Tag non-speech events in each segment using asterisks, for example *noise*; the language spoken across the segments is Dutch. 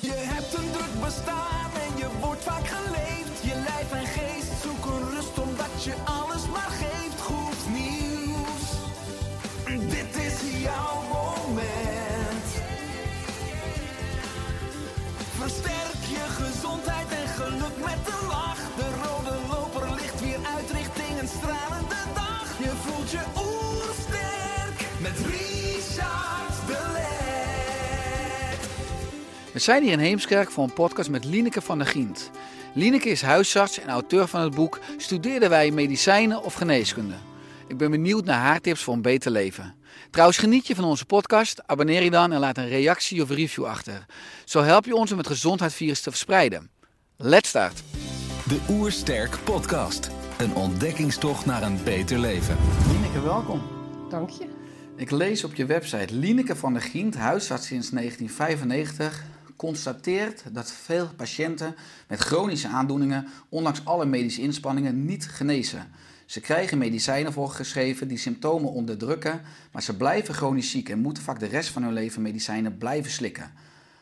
Je hebt een druk bestaan en je wordt vaak geleefd. We zijn hier in Heemskerk voor een podcast met Lineke van der Gient. Lineke is huisarts en auteur van het boek Studeerden wij medicijnen of geneeskunde? Ik ben benieuwd naar haar tips voor een beter leven. Trouwens, geniet je van onze podcast? Abonneer je dan en laat een reactie of review achter. Zo help je ons om het gezondheidsvirus te verspreiden. Let's start! De Oersterk Podcast. Een ontdekkingstocht naar een beter leven. Lineke, welkom. Dank je. Ik lees op je website Lineke van der Gient, huisarts sinds 1995, constateert dat veel patiënten met chronische aandoeningen, ondanks alle medische inspanningen, niet genezen. Ze krijgen medicijnen voorgeschreven die symptomen onderdrukken, maar ze blijven chronisch ziek en moeten vaak de rest van hun leven medicijnen blijven slikken.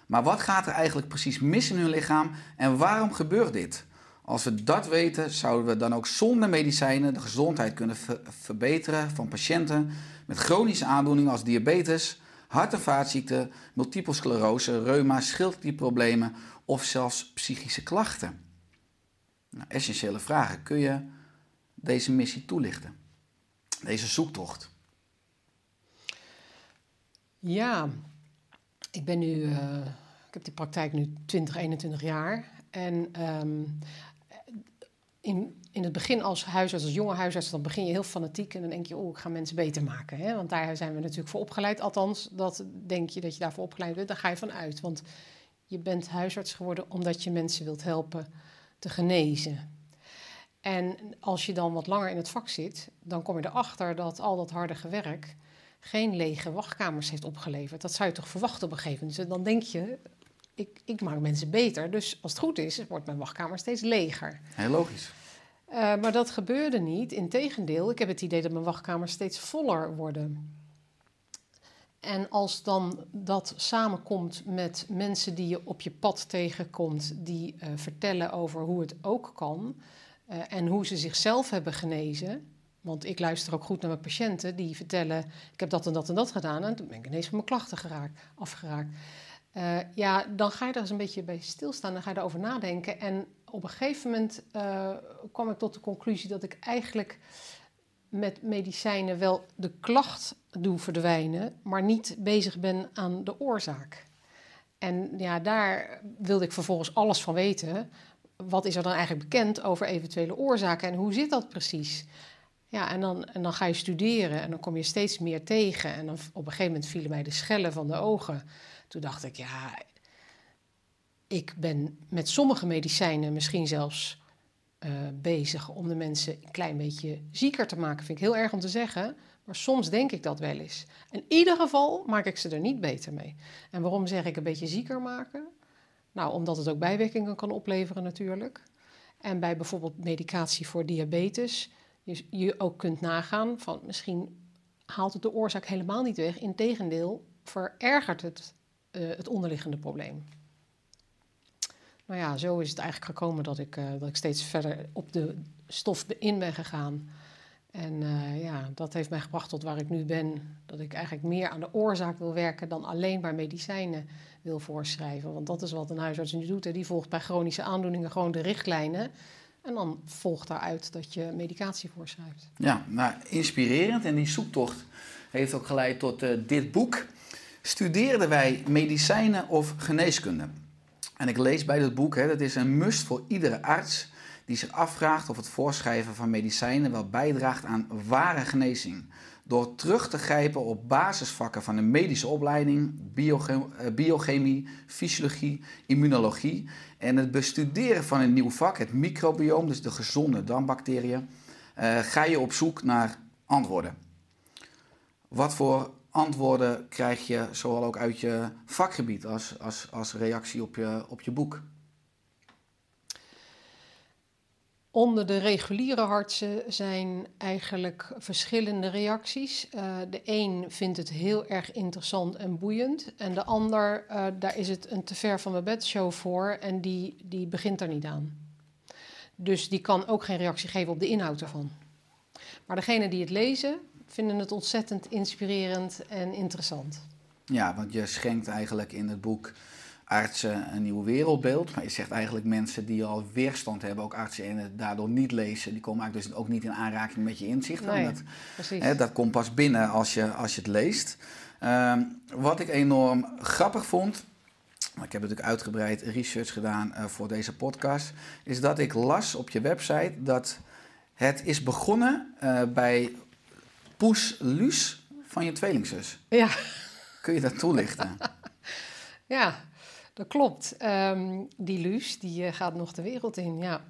Maar wat gaat er eigenlijk precies mis in hun lichaam en waarom gebeurt dit? Als we dat weten, zouden we dan ook zonder medicijnen de gezondheid kunnen ver- verbeteren van patiënten met chronische aandoeningen als diabetes, hart- en vaatziekten, multiple sclerose, reuma, schildklierproblemen of zelfs psychische klachten. Nou, essentiële vragen. Kun je deze missie toelichten? Deze zoektocht. Ja, ik ben nu, eh, ik heb die praktijk nu 20, 21 jaar. En ehm, in, in het begin als huisarts, als jonge huisarts, dan begin je heel fanatiek en dan denk je, oh, ik ga mensen beter maken. Hè? Want daar zijn we natuurlijk voor opgeleid. Althans, dat denk je dat je daarvoor opgeleid bent, daar ga je van uit. Want je bent huisarts geworden omdat je mensen wilt helpen te genezen. En als je dan wat langer in het vak zit, dan kom je erachter dat al dat harde gewerk geen lege wachtkamers heeft opgeleverd. Dat zou je toch verwachten op een gegeven moment. Dus dan denk je, ik, ik maak mensen beter. Dus als het goed is, wordt mijn wachtkamer steeds leger. Heel logisch. Eh, maar dat gebeurde niet. Integendeel, ik heb het idee dat mijn wachtkamers steeds voller worden. En als dan dat samenkomt met mensen die je op je pad tegenkomt, die eh, vertellen over hoe het ook kan eh, en hoe ze zichzelf hebben genezen. Want ik luister ook goed naar mijn patiënten die vertellen: Ik heb dat en dat en dat gedaan en toen ben ik ineens van mijn klachten geraakt, afgeraakt. Ja, dan ga je er eens een beetje bij stilstaan, dan ga je erover nadenken. En op een gegeven moment eh, kwam ik tot de conclusie dat ik eigenlijk met medicijnen wel de klacht doe verdwijnen, maar niet bezig ben aan de oorzaak. En ja, daar wilde ik vervolgens alles van weten. Wat is er dan eigenlijk bekend over eventuele oorzaken en hoe zit dat precies? Ja, en dan, en dan ga je studeren en dan kom je steeds meer tegen. En dan op een gegeven moment vielen mij de schellen van de ogen. Toen dacht ik, ja, ik ben met sommige medicijnen misschien zelfs eh, bezig om de mensen een klein beetje zieker te maken. Vind ik heel erg om te zeggen, maar soms denk ik dat wel eens. In ieder geval maak ik ze er niet beter mee. En waarom zeg ik een beetje zieker maken? Nou, omdat het ook bijwerkingen kan opleveren natuurlijk. En bij bijvoorbeeld medicatie voor diabetes, je, je ook kunt nagaan van misschien haalt het de oorzaak helemaal niet weg. Integendeel, verergert het eh, het onderliggende probleem. Nou ja, zo is het eigenlijk gekomen dat ik, eh, dat ik steeds verder op de stof in ben gegaan. En eh, ja, dat heeft mij gebracht tot waar ik nu ben. Dat ik eigenlijk meer aan de oorzaak wil werken dan alleen maar medicijnen wil voorschrijven. Want dat is wat een huisarts nu doet. Hè. Die volgt bij chronische aandoeningen gewoon de richtlijnen. En dan volgt daaruit dat je medicatie voorschrijft. Ja, nou, inspirerend. En die zoektocht heeft ook geleid tot eh, dit boek. Studeerden wij medicijnen of geneeskunde? En ik lees bij dit boek, hè, dat is een must voor iedere arts die zich afvraagt of het voorschrijven van medicijnen wel bijdraagt aan ware genezing. door terug te grijpen op basisvakken van de medische opleiding, eh, biochemie, fysiologie, immunologie en het bestuderen van een nieuw vak, het microbioom, dus de gezonde darmbacteriën, eh, ga je op zoek naar antwoorden. Wat voor antwoorden krijg je zowel ook uit je vakgebied als, als, als reactie op je, op je boek? Onder de reguliere artsen zijn eigenlijk verschillende reacties. Uh, de een vindt het heel erg interessant en boeiend. En de ander, uh, daar is het een te ver van mijn bedshow voor en die, die begint er niet aan. Dus die kan ook geen reactie geven op de inhoud ervan. Maar degenen die het lezen, vinden het ontzettend inspirerend en interessant. Ja, want je schenkt eigenlijk in het boek artsen een nieuw wereldbeeld. Maar je zegt eigenlijk mensen die al weerstand hebben, ook artsen en het daardoor niet lezen, die komen eigenlijk dus ook niet in aanraking met je inzicht. Nee, hè, dat komt pas binnen als je, als je het leest. Um, wat ik enorm grappig vond, ik heb natuurlijk uitgebreid research gedaan uh, voor deze podcast, is dat ik las op je website dat het is begonnen uh, bij Poes Luus van je tweelingzus. Ja. Kun je dat toelichten? *laughs* ja, dat klopt. Um, die Luus die uh, gaat nog de wereld in. Ja.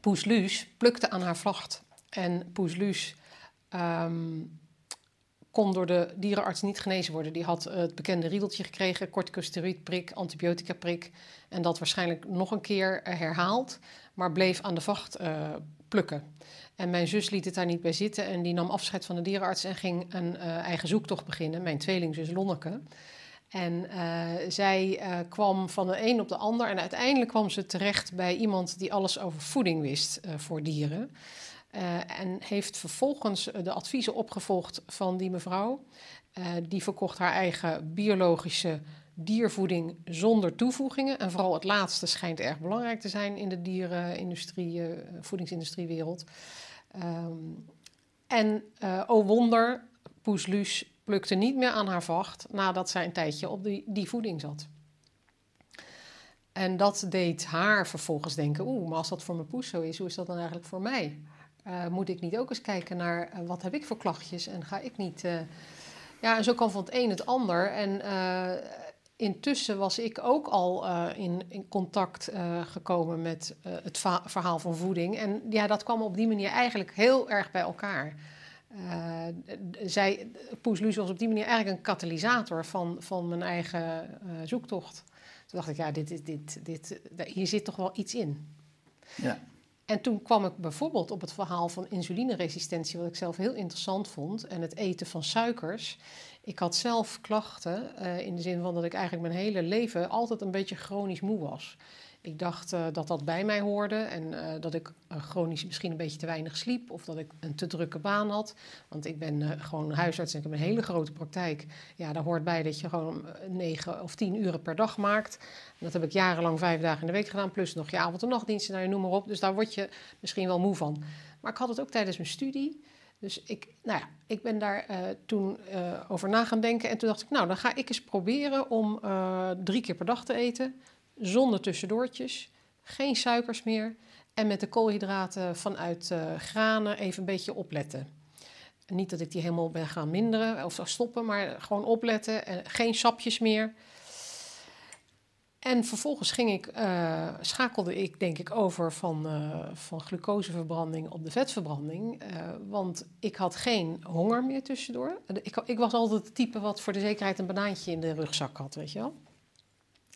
Poes Luus plukte aan haar vacht. En Poes Luus um, kon door de dierenarts niet genezen worden. Die had het bekende riedeltje gekregen, corticosteroïdprik, antibiotica prik. En dat waarschijnlijk nog een keer uh, herhaald, maar bleef aan de vacht uh, plukken. En mijn zus liet het daar niet bij zitten en die nam afscheid van de dierenarts en ging een uh, eigen zoektocht beginnen. Mijn tweelingzus Lonneke. En uh, zij kwam van de een op de ander en uiteindelijk kwam ze terecht bij iemand die alles over voeding wist voor dieren. en heeft vervolgens de adviezen opgevolgd van die mevrouw. die verkocht haar eigen biologische diervoeding zonder toevoegingen. En vooral het laatste schijnt erg belangrijk te zijn in de dierenindustrie, voedingsindustriewereld. Um, en oh wonder, Poes Luus plukte niet meer aan haar vacht nadat zij een tijdje op die, die voeding zat. En dat deed haar vervolgens denken: oeh, maar als dat voor mijn poes zo is, hoe is dat dan eigenlijk voor mij? Uh, moet ik niet ook eens kijken naar uh, wat heb ik voor klachtjes en ga ik niet. Uh... Ja, en zo kan van het een het ander. En intussen was ik ook al in, in, contact gekomen met het verhaal van voeding. En ja, dat kwam op die manier eigenlijk heel erg bij elkaar. Zij, Poes Luus was op die manier eigenlijk een katalysator van, van mijn eigen zoektocht. Toen dacht ik, ja, dit, dit, dit, dit, hier zit toch wel iets in. Ja. En toen kwam ik bijvoorbeeld op het verhaal van insulineresistentie, wat ik zelf heel interessant vond, en het eten van suikers. Ik had zelf klachten uh, in de zin van dat ik eigenlijk mijn hele leven altijd een beetje chronisch moe was. Ik dacht uh, dat dat bij mij hoorde en uh, dat ik chronisch misschien een beetje te weinig sliep of dat ik een te drukke baan had. Want ik ben gewoon huisarts en ik heb een hele grote praktijk. Ja, daar hoort bij dat je gewoon negen of tien uren per dag maakt. Dat heb ik jarenlang vijf dagen in de week gedaan, plus nog je avond- en nachtdiensten, nou, noem maar op. Dus daar word je misschien wel moe van. Maar ik had het ook tijdens mijn studie. Dus ik, nou ja, ik ben daar uh, toen uh, over na gaan denken. En toen dacht ik, nou, dan ga ik eens proberen om uh, drie keer per dag te eten zonder tussendoortjes, geen suikers meer en met de koolhydraten vanuit granen even een beetje opletten. Niet dat ik die helemaal ben gaan minderen of stoppen, maar gewoon opletten en geen sapjes meer. En vervolgens ging ik, uh, schakelde ik denk ik over van, uh, van glucoseverbranding op de vetverbranding. Uh, want ik had geen honger meer tussendoor. Ik, ik was altijd het type wat voor de zekerheid een banaantje in de rugzak had, weet je wel.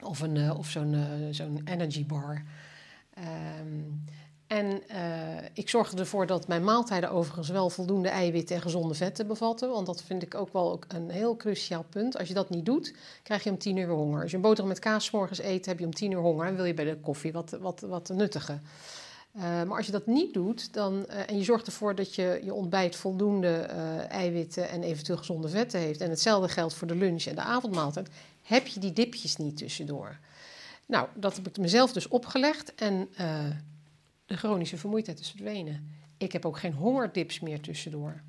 Of, een, of zo'n zo'n energy bar. Um, en uh, ik zorgde ervoor dat mijn maaltijden overigens wel voldoende eiwitten en gezonde vetten bevatten. Want dat vind ik ook wel een heel cruciaal punt. Als je dat niet doet, krijg je om tien uur honger. Als je een boterham met kaas morgens eet, heb je om tien uur honger. En wil je bij de koffie wat, wat, wat nuttige. Uh, maar als je dat niet doet dan, uh, en je zorgt ervoor dat je je ontbijt voldoende eiwitten en eventueel gezonde vetten heeft, en hetzelfde geldt voor de lunch en de avondmaaltijd, heb je die dipjes niet tussendoor. Nou, dat heb ik mezelf dus opgelegd en de chronische vermoeidheid is verdwenen. Ik heb ook geen hongerdips meer tussendoor.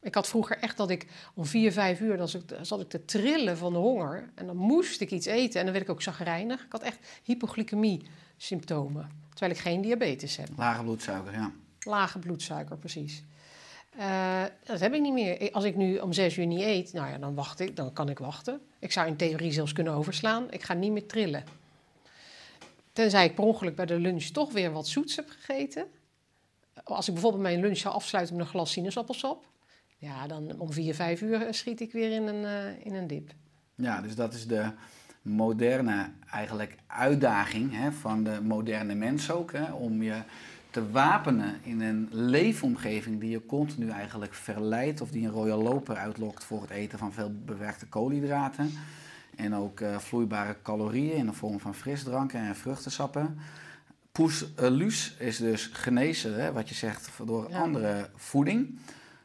Ik had vroeger echt dat ik om vier, vijf uur dan zat ik te trillen van de honger. En dan moest ik iets eten en dan werd ik ook zagrijnig. Ik had echt hypoglycemie-symptomen. Terwijl ik geen diabetes heb. Lage bloedsuiker, ja. Lage bloedsuiker, precies. Eh, dat heb ik niet meer. Als ik nu om zes uur niet eet, nou ja, dan wacht ik, dan kan ik wachten. Ik zou in theorie zelfs kunnen overslaan. Ik ga niet meer trillen. Tenzij ik per ongeluk bij de lunch toch weer wat zoets heb gegeten. Als ik bijvoorbeeld mijn lunch zou afsluiten met een glas sinaasappelsap. Ja, dan om vier, vijf uur schiet ik weer in een, eh, in een dip. Ja, dus dat is de moderne eigenlijk uitdaging hè, van de moderne mens ook. Hè, om je te wapenen in een leefomgeving die je continu eigenlijk verleidt of die een royal loper uitlokt voor het eten van veel bewerkte koolhydraten. En ook eh, vloeibare calorieën in de vorm van frisdranken en vruchtensappen. Poes uh, Luus is dus genezen, hè, wat je zegt, door Ja. andere voeding.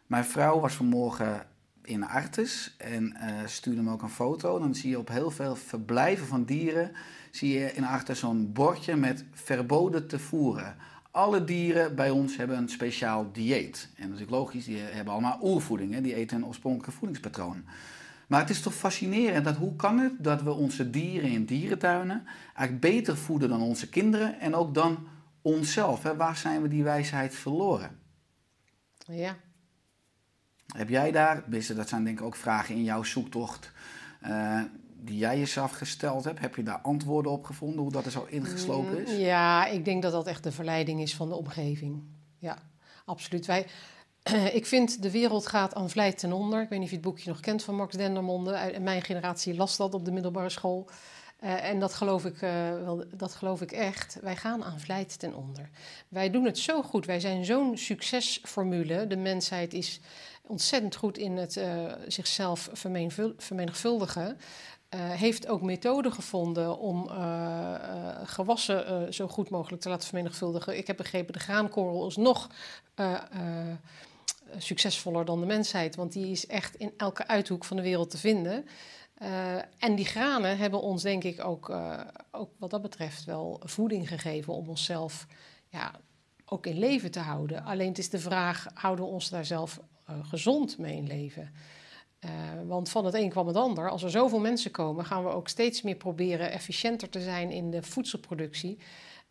Mijn vrouw was vanmorgen in Artes en eh, stuurde me ook een foto. Dan zie je op heel veel verblijven van dieren, zie je in Artes zo'n bordje met verboden te voeren. Alle dieren bij ons hebben een speciaal dieet. En natuurlijk logisch, die hebben allemaal oervoeding, hè? die eten een oorspronkelijke voedingspatroon. Maar het is toch fascinerend dat hoe kan het dat we onze dieren in dierentuinen eigenlijk beter voeden dan onze kinderen en ook dan onszelf? Hè? Waar zijn we die wijsheid verloren? Ja. Heb jij daar, dat zijn denk ik ook vragen in jouw zoektocht eh, die jij jezelf gesteld hebt. Heb je daar antwoorden op gevonden, hoe dat er zo ingeslopen is? Mm, Ja, ik denk dat dat echt de verleiding is van de omgeving. Ja, absoluut. Wij, *clears throat* ik vind de wereld gaat aan vlijt ten onder. Ik weet niet of je het boekje nog kent van Max Dendermonde. Mijn generatie las dat op de middelbare school. Eh, en dat geloof, ik, eh, wel, dat geloof ik echt. Wij gaan aan vlijt ten onder. Wij doen het zo goed. Wij zijn zo'n succesformule. De mensheid is ontzettend goed in het eh, zichzelf vermenigvul- vermenigvuldigen. Heeft ook methoden gevonden om gewassen zo goed mogelijk te laten vermenigvuldigen. Ik heb begrepen, de graankorrel is nog succesvoller dan de mensheid, want die is echt in elke uithoek van de wereld te vinden. Eh, en die granen hebben ons, denk ik, ook, eh, ook wat dat betreft wel voeding gegeven om onszelf ja, ook in leven te houden. Alleen het is de vraag, houden we ons daar zelf eh, gezond mee in leven? Want van het een kwam het ander. Als er zoveel mensen komen, gaan we ook steeds meer proberen efficiënter te zijn in de voedselproductie.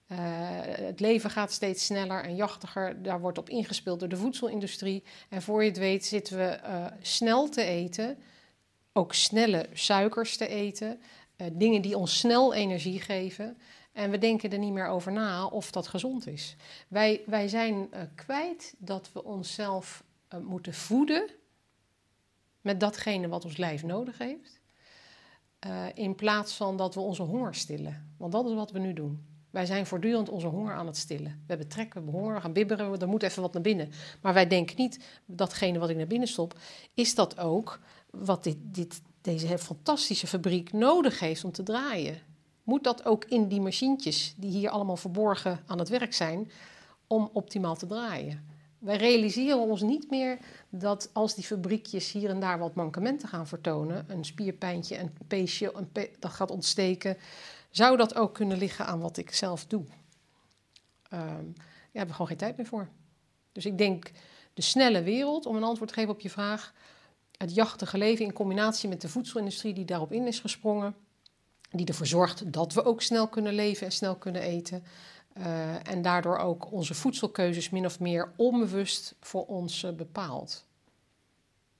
Eh, het leven gaat steeds sneller en jachtiger. Daar wordt op ingespeeld door de voedselindustrie. En voor je het weet zitten we eh, snel te eten, ook snelle suikers te eten, eh, dingen die ons snel energie geven. En we denken er niet meer over na of dat gezond is. Wij, wij zijn kwijt dat we onszelf moeten voeden met datgene wat ons lijf nodig heeft. in plaats van dat we onze honger stillen. Want dat is wat we nu doen. Wij zijn voortdurend onze honger aan het stillen. We hebben we hebben honger, we gaan bibberen, er moet even wat naar binnen. Maar wij denken niet, datgene wat ik naar binnen stop, is dat ook wat dit, dit, deze fantastische fabriek nodig heeft om te draaien? Moet dat ook in die machientjes die hier allemaal verborgen aan het werk zijn, om optimaal te draaien? Wij realiseren ons niet meer dat als die fabriekjes hier en daar wat mankementen gaan vertonen, een spierpijntje, een peesje, een dat gaat ontsteken, zou dat ook kunnen liggen aan wat ik zelf doe? Ehm, ja, we gewoon geen tijd meer voor. Dus ik denk de snelle wereld, om een antwoord te geven op je vraag, het jachtige leven in combinatie met de voedselindustrie die daarop in is gesprongen, die ervoor zorgt dat we ook snel kunnen leven en snel kunnen eten. eh, en daardoor ook onze voedselkeuzes min of meer onbewust voor ons eh, bepaalt.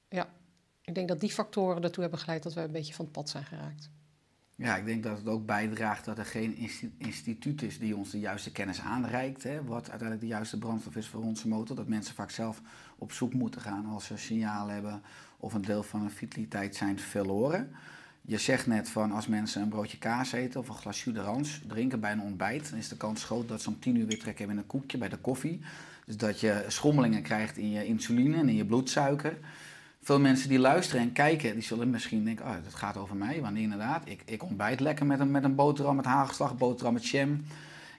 Ja, ik denk dat die factoren ertoe hebben geleid dat we een beetje van het pad zijn geraakt. Ja, ik denk dat het ook bijdraagt dat er geen insti- instituut is die ons de juiste kennis aanreikt. Hè, wat uiteindelijk de juiste brandstof is voor onze motor. Dat mensen vaak zelf op zoek moeten gaan als ze signaal hebben of een deel van hun vitaliteit zijn verloren. Je zegt net van als mensen een broodje kaas eten of een glas jus d'orange drinken bij een ontbijt, dan is de kans groot dat ze om tien uur weer trek hebben in een koekje bij de koffie. Dus dat je schommelingen krijgt in je insuline en in je bloedsuiker. Veel mensen die luisteren en kijken, die zullen misschien denken, oh, dat gaat over mij. Want inderdaad, ik, ik ontbijt lekker met een, met een boterham met hagelslag, boterham met jam.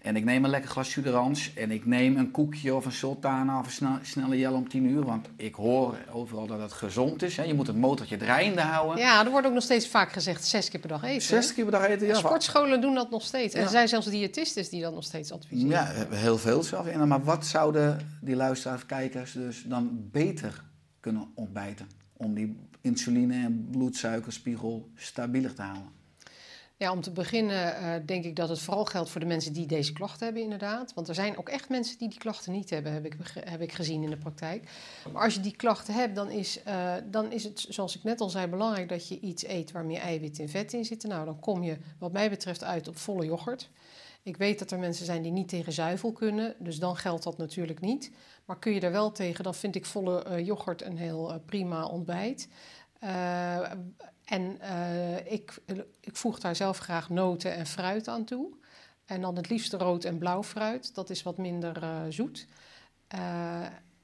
En ik neem een lekker glas jus d'orange. En ik neem een koekje of een sultana of een snel- snelle jel om 10 uur. Want ik hoor overal dat het gezond is. Hè. Je moet het motortje draaiende houden. Ja, er wordt ook nog steeds vaak gezegd zes keer per dag eten. 60 keer per dag eten. En Ja, sportscholen doen dat nog steeds. En er zijn zelfs diëtisten die dat nog steeds adviseren. ja, heel veel zelf. Maar wat zouden die luisteraars, kijkers dus dan beter kunnen ontbijten? Om die insuline en bloedsuikerspiegel stabieler te houden. Ja, om te beginnen eh, denk ik dat het vooral geldt voor de mensen die deze klachten hebben, inderdaad. Want er zijn ook echt mensen die die klachten niet hebben, heb ik, heb ik gezien in de praktijk. Maar als je die klachten hebt, dan is, eh, dan is het, zoals ik net al zei, belangrijk dat je iets eet waar meer eiwit en vet in zitten. Nou, dan kom je, wat mij betreft, uit op volle yoghurt. Ik weet dat er mensen zijn die niet tegen zuivel kunnen, dus dan geldt dat natuurlijk niet. Maar kun je er wel tegen, dan vind ik volle eh, yoghurt een heel eh, prima ontbijt. Eh, en ik, ik voeg daar zelf graag noten en fruit aan toe. En dan het liefst rood en blauw fruit. Dat is wat minder zoet.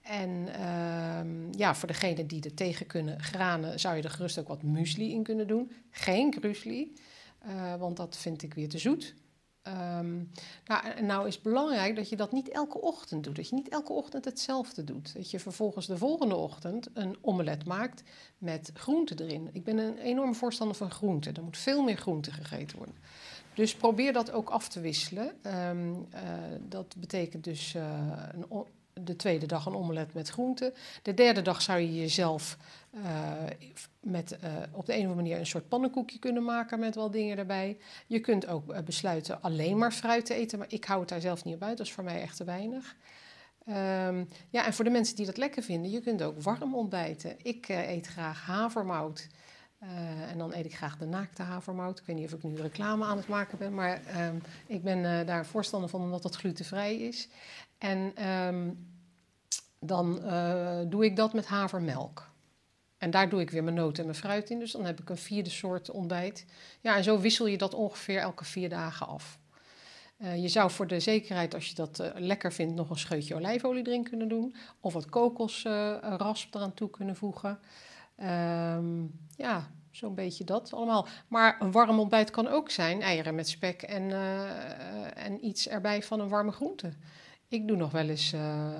En ehm, ja, voor degenen die er tegen kunnen, granen, zou je er gerust ook wat muesli in kunnen doen. Geen grusli, want dat vind ik weer te zoet. Ehm, nou, nou is belangrijk dat je dat niet elke ochtend doet. Dat je niet elke ochtend hetzelfde doet. Dat je vervolgens de volgende ochtend een omelet maakt met groenten erin. Ik ben een enorme voorstander van groenten. Er moet veel meer groente gegeten worden. Dus probeer dat ook af te wisselen. Ehm, eh, dat betekent dus eh, een de tweede dag een omelet met groenten. De derde dag zou je jezelf eh, met, eh, op de een of andere manier een soort pannenkoekje kunnen maken met wel dingen erbij. Je kunt ook eh, besluiten alleen maar fruit te eten, maar ik hou het daar zelf niet op uit. Dat is voor mij echt te weinig. Ehm, ja, en voor de mensen die dat lekker vinden, je kunt ook warm ontbijten. Ik eet graag havermout. En dan eet ik graag de naakte havermout. Ik weet niet of ik nu reclame aan het maken ben, maar ehm, ik ben daar voorstander van omdat dat glutenvrij is. En ehm, dan eh, doe ik dat met havermelk. En daar doe ik weer mijn noten en mijn fruit in. Dus dan heb ik een vierde soort ontbijt. Ja, en zo wissel je dat ongeveer elke vier dagen af. Eh, je zou voor de zekerheid, als je dat eh, lekker vindt, nog een scheutje olijfolie erin kunnen doen. Of wat kokosrasp eraan toe kunnen voegen. Ehm, ja, zo'n beetje dat allemaal. Maar een warm ontbijt kan ook zijn eieren met spek en, en iets erbij van een warme groente. Ik doe nog wel eens, eh,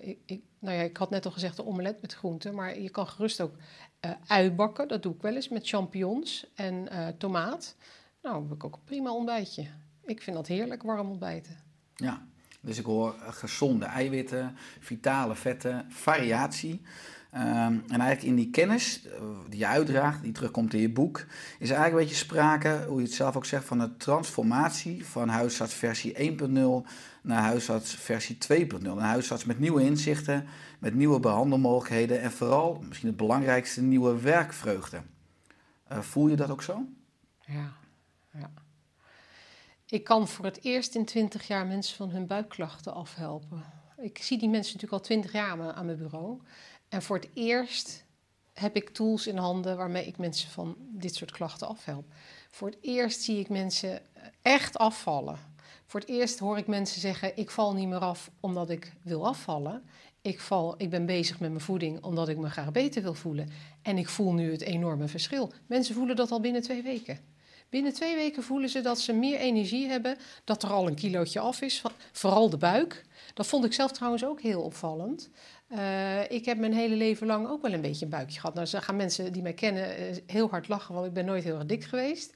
ik, ik, nou ja, ik had net al gezegd een omelet met groenten, maar je kan gerust ook eh ui bakken. Dat doe ik wel eens met champignons en eh, tomaat. Nou, heb ik ook een prima ontbijtje. Ik vind dat heerlijk, warm ontbijten. Ja, dus ik hoor gezonde eiwitten, vitale vetten, variatie. Ehm, en eigenlijk in die kennis die je uitdraagt, die terugkomt in je boek, is eigenlijk een beetje sprake, hoe je het zelf ook zegt, van de transformatie van huisarts versie 1.0 naar huisarts versie 2.0. Een huisarts met nieuwe inzichten, met nieuwe behandelmogelijkheden en vooral, misschien het belangrijkste, nieuwe werkvreugde. Eh, voel je dat ook zo? Ja, ja. Ik kan voor het eerst in twintig jaar mensen van hun buikklachten afhelpen. Ik zie die mensen natuurlijk al twintig jaar aan mijn- aan mijn bureau. En voor het eerst heb ik tools in handen waarmee ik mensen van dit soort klachten afhelp. Voor het eerst zie ik mensen echt afvallen. Voor het eerst hoor ik mensen zeggen: Ik val niet meer af omdat ik wil afvallen. Ik, val, ik ben bezig met mijn voeding omdat ik me graag beter wil voelen. En ik voel nu het enorme verschil. Mensen voelen dat al binnen twee weken. Binnen twee weken voelen ze dat ze meer energie hebben, dat er al een kilootje af is, vooral de buik. Dat vond ik zelf trouwens ook heel opvallend. Eh, ik heb mijn hele leven lang ook wel een beetje een buikje gehad. Nou, ze gaan mensen die mij kennen eh, heel hard lachen, want ik ben nooit heel erg dik geweest.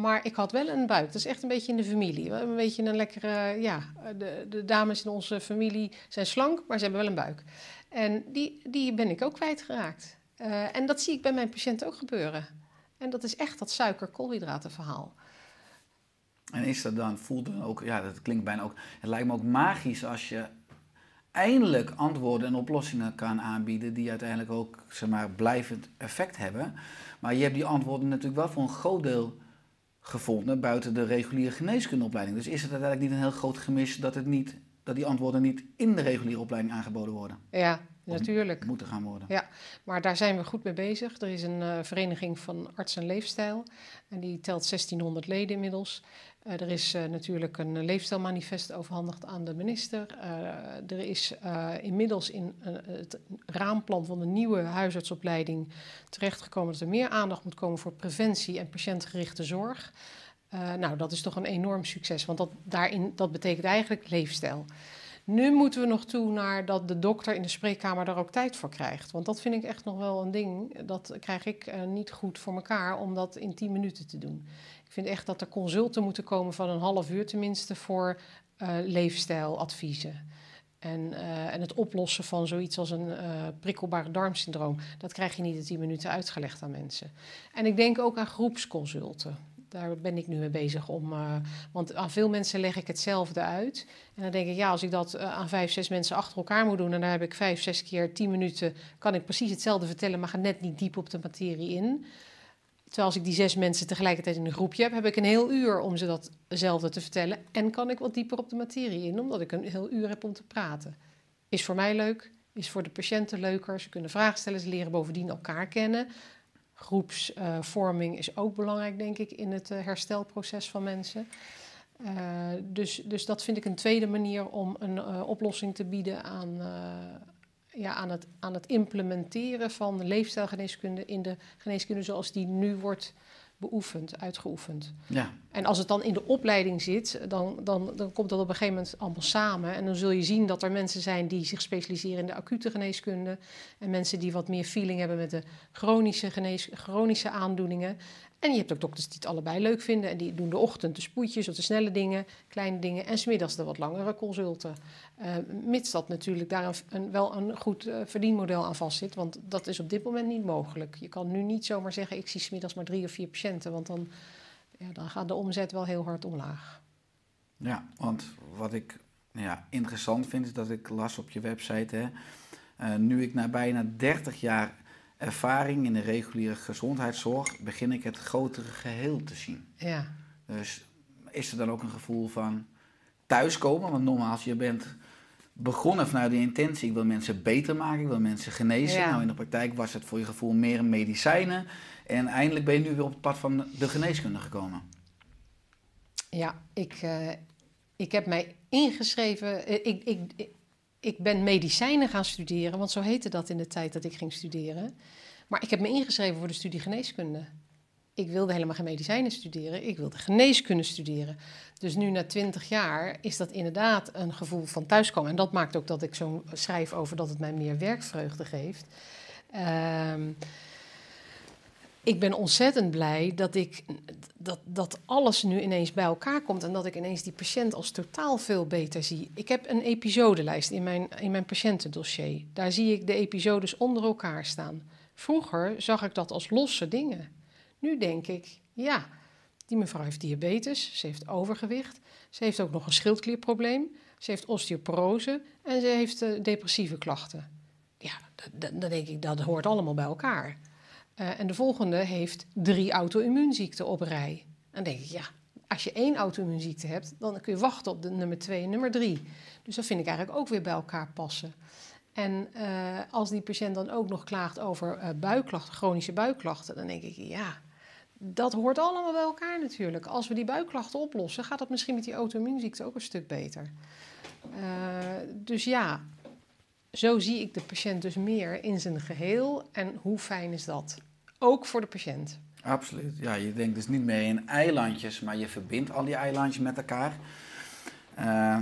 Maar ik had wel een buik. Dat is echt een beetje in de familie. We hebben Een beetje een lekkere, ja, de, de dames in onze familie zijn slank, maar ze hebben wel een buik. En die, die ben ik ook kwijtgeraakt. Eh en dat zie ik bij mijn patiënten ook gebeuren. En dat is echt dat suiker-koolhydraten verhaal. En is dat dan, voelt dan ook, ja, dat klinkt bijna ook, het lijkt me ook magisch als je eindelijk antwoorden en oplossingen kan aanbieden die uiteindelijk ook, zeg maar, blijvend effect hebben. Maar je hebt die antwoorden natuurlijk wel voor een groot deel gevonden buiten de reguliere geneeskundeopleiding. Dus is het uiteindelijk niet een heel groot gemis dat, het niet, dat die antwoorden niet in de reguliere opleiding aangeboden worden? Ja, natuurlijk. Moeten gaan worden. Ja, maar daar zijn we goed mee bezig. Er is een eh, vereniging van arts en leefstijl en die telt 1600 leden inmiddels. Eh, er is eh, natuurlijk een leefstijlmanifest overhandigd aan de minister. Eh, er is inmiddels in het raamplan van de nieuwe huisartsopleiding terechtgekomen dat er meer aandacht moet komen voor preventie en patiëntgerichte zorg. Nou, dat is toch een enorm succes, want dat, daarin, dat betekent eigenlijk leefstijl. Nu moeten we nog toe naar dat de dokter in de spreekkamer daar ook tijd voor krijgt. Want dat vind ik echt nog wel een ding. Dat krijg ik niet goed voor elkaar om dat in 10 minuten te doen. Ik vind echt dat er consulten moeten komen van een half uur tenminste voor eh, leefstijladviezen. En, eh, en het oplossen van zoiets als een eh prikkelbare darmsyndroom, dat krijg je niet in 10 minuten uitgelegd aan mensen. En ik denk ook aan groepsconsulten. Daar ben ik nu mee bezig om. want aan veel mensen leg ik hetzelfde uit. En dan denk ik, ja, als ik dat aan vijf, zes mensen achter elkaar moet doen. en dan heb ik vijf, zes keer tien minuten. kan ik precies hetzelfde vertellen, maar ga net niet diep op de materie in. Terwijl als ik die zes mensen tegelijkertijd in een groepje heb, heb ik een heel uur om ze datzelfde te vertellen. En kan ik wat dieper op de materie in, omdat ik een heel uur heb om te praten. Is voor mij leuk, is voor de patiënten leuker. Ze kunnen vragen stellen, ze leren bovendien elkaar kennen. Groepsvorming is ook belangrijk, denk ik, in het eh, herstelproces van mensen. Eh, dus, dus dat vind ik een tweede manier om een eh, oplossing te bieden aan, ja, aan, het, aan het implementeren van leefstijlgeneeskunde in de geneeskunde zoals die nu wordt beoefend, uitgeoefend. Ja, En als het dan in de opleiding zit, dan, dan, dan komt dat op een gegeven moment allemaal samen. En dan zul je zien dat er mensen zijn die zich specialiseren in de acute geneeskunde. En mensen die wat meer feeling hebben met de chronische, genees, chronische aandoeningen. En je hebt ook dokters die het allebei leuk vinden. En die doen de ochtend de spoedjes of de snelle dingen, kleine dingen. En smiddags de wat langere consulten. Eh, mits dat natuurlijk daar een, een- wel een goed eh, verdienmodel aan vastzit. Want dat is op dit moment niet mogelijk. Je kan nu niet zomaar zeggen, ik zie smiddags maar drie of vier patiënten. Want dan ja, dan gaat de omzet wel heel hard omlaag. ja want wat ik ja, interessant vind is dat ik las op je website... Hè, eh, nu ik na bijna 30 jaar ervaring in de reguliere gezondheidszorg... begin ik het grotere geheel te zien. Ja, Dus is er dan ook een gevoel van thuiskomen? Want nogmaals, je bent begonnen vanuit de intentie... ik wil mensen beter maken, ik wil mensen genezen. Ja. Nou, in de praktijk was het voor je gevoel meer medicijnen... En eindelijk ben je nu weer op het pad van de geneeskunde gekomen. ja ik, eh, ik heb mij ingeschreven. eh, Ik, ik, ik, ik ben medicijnen gaan studeren, want zo heette dat in de tijd dat ik ging studeren. Maar ik heb me ingeschreven voor de studie geneeskunde. Ik wilde helemaal geen medicijnen studeren, ik wilde geneeskunde studeren. Dus nu na twintig jaar is dat inderdaad een gevoel van thuiskomen. En dat maakt ook dat ik zo schrijf over dat het mij meer werkvreugde geeft. Ehm, ik ben ontzettend blij dat, ik, dat, dat alles nu ineens bij elkaar komt en dat ik ineens die patiënt als totaal veel beter zie. Ik heb een episodelijst in mijn, in mijn patiëntendossier. Daar zie ik de episodes onder elkaar staan. Vroeger zag ik dat als losse dingen. Nu denk ik, ja, die mevrouw heeft diabetes, ze heeft overgewicht, ze heeft ook nog een schildklierprobleem, ze heeft osteoporose en ze heeft eh, depressieve klachten. Ja, dan dan denk ik, dat hoort allemaal bij elkaar. Eh, en de volgende heeft drie auto-immuunziekten op rij. Dan denk ik, ja, als je één auto-immuunziekte hebt, dan kun je wachten op de nummer twee en nummer drie. Dus dat vind ik eigenlijk ook weer bij elkaar passen. En eh, als die patiënt dan ook nog klaagt over eh, buikklachten, chronische buikklachten, dan denk ik, ja, dat hoort allemaal bij elkaar natuurlijk. Als we die buikklachten oplossen, gaat dat misschien met die auto-immuunziekte ook een stuk beter. Dus ja, zo zie ik de patiënt dus meer in zijn geheel. En hoe fijn is dat? Ook voor de patiënt. Absoluut. Ja, je denkt dus niet meer in eilandjes, maar je verbindt al die eilandjes met elkaar. Eh,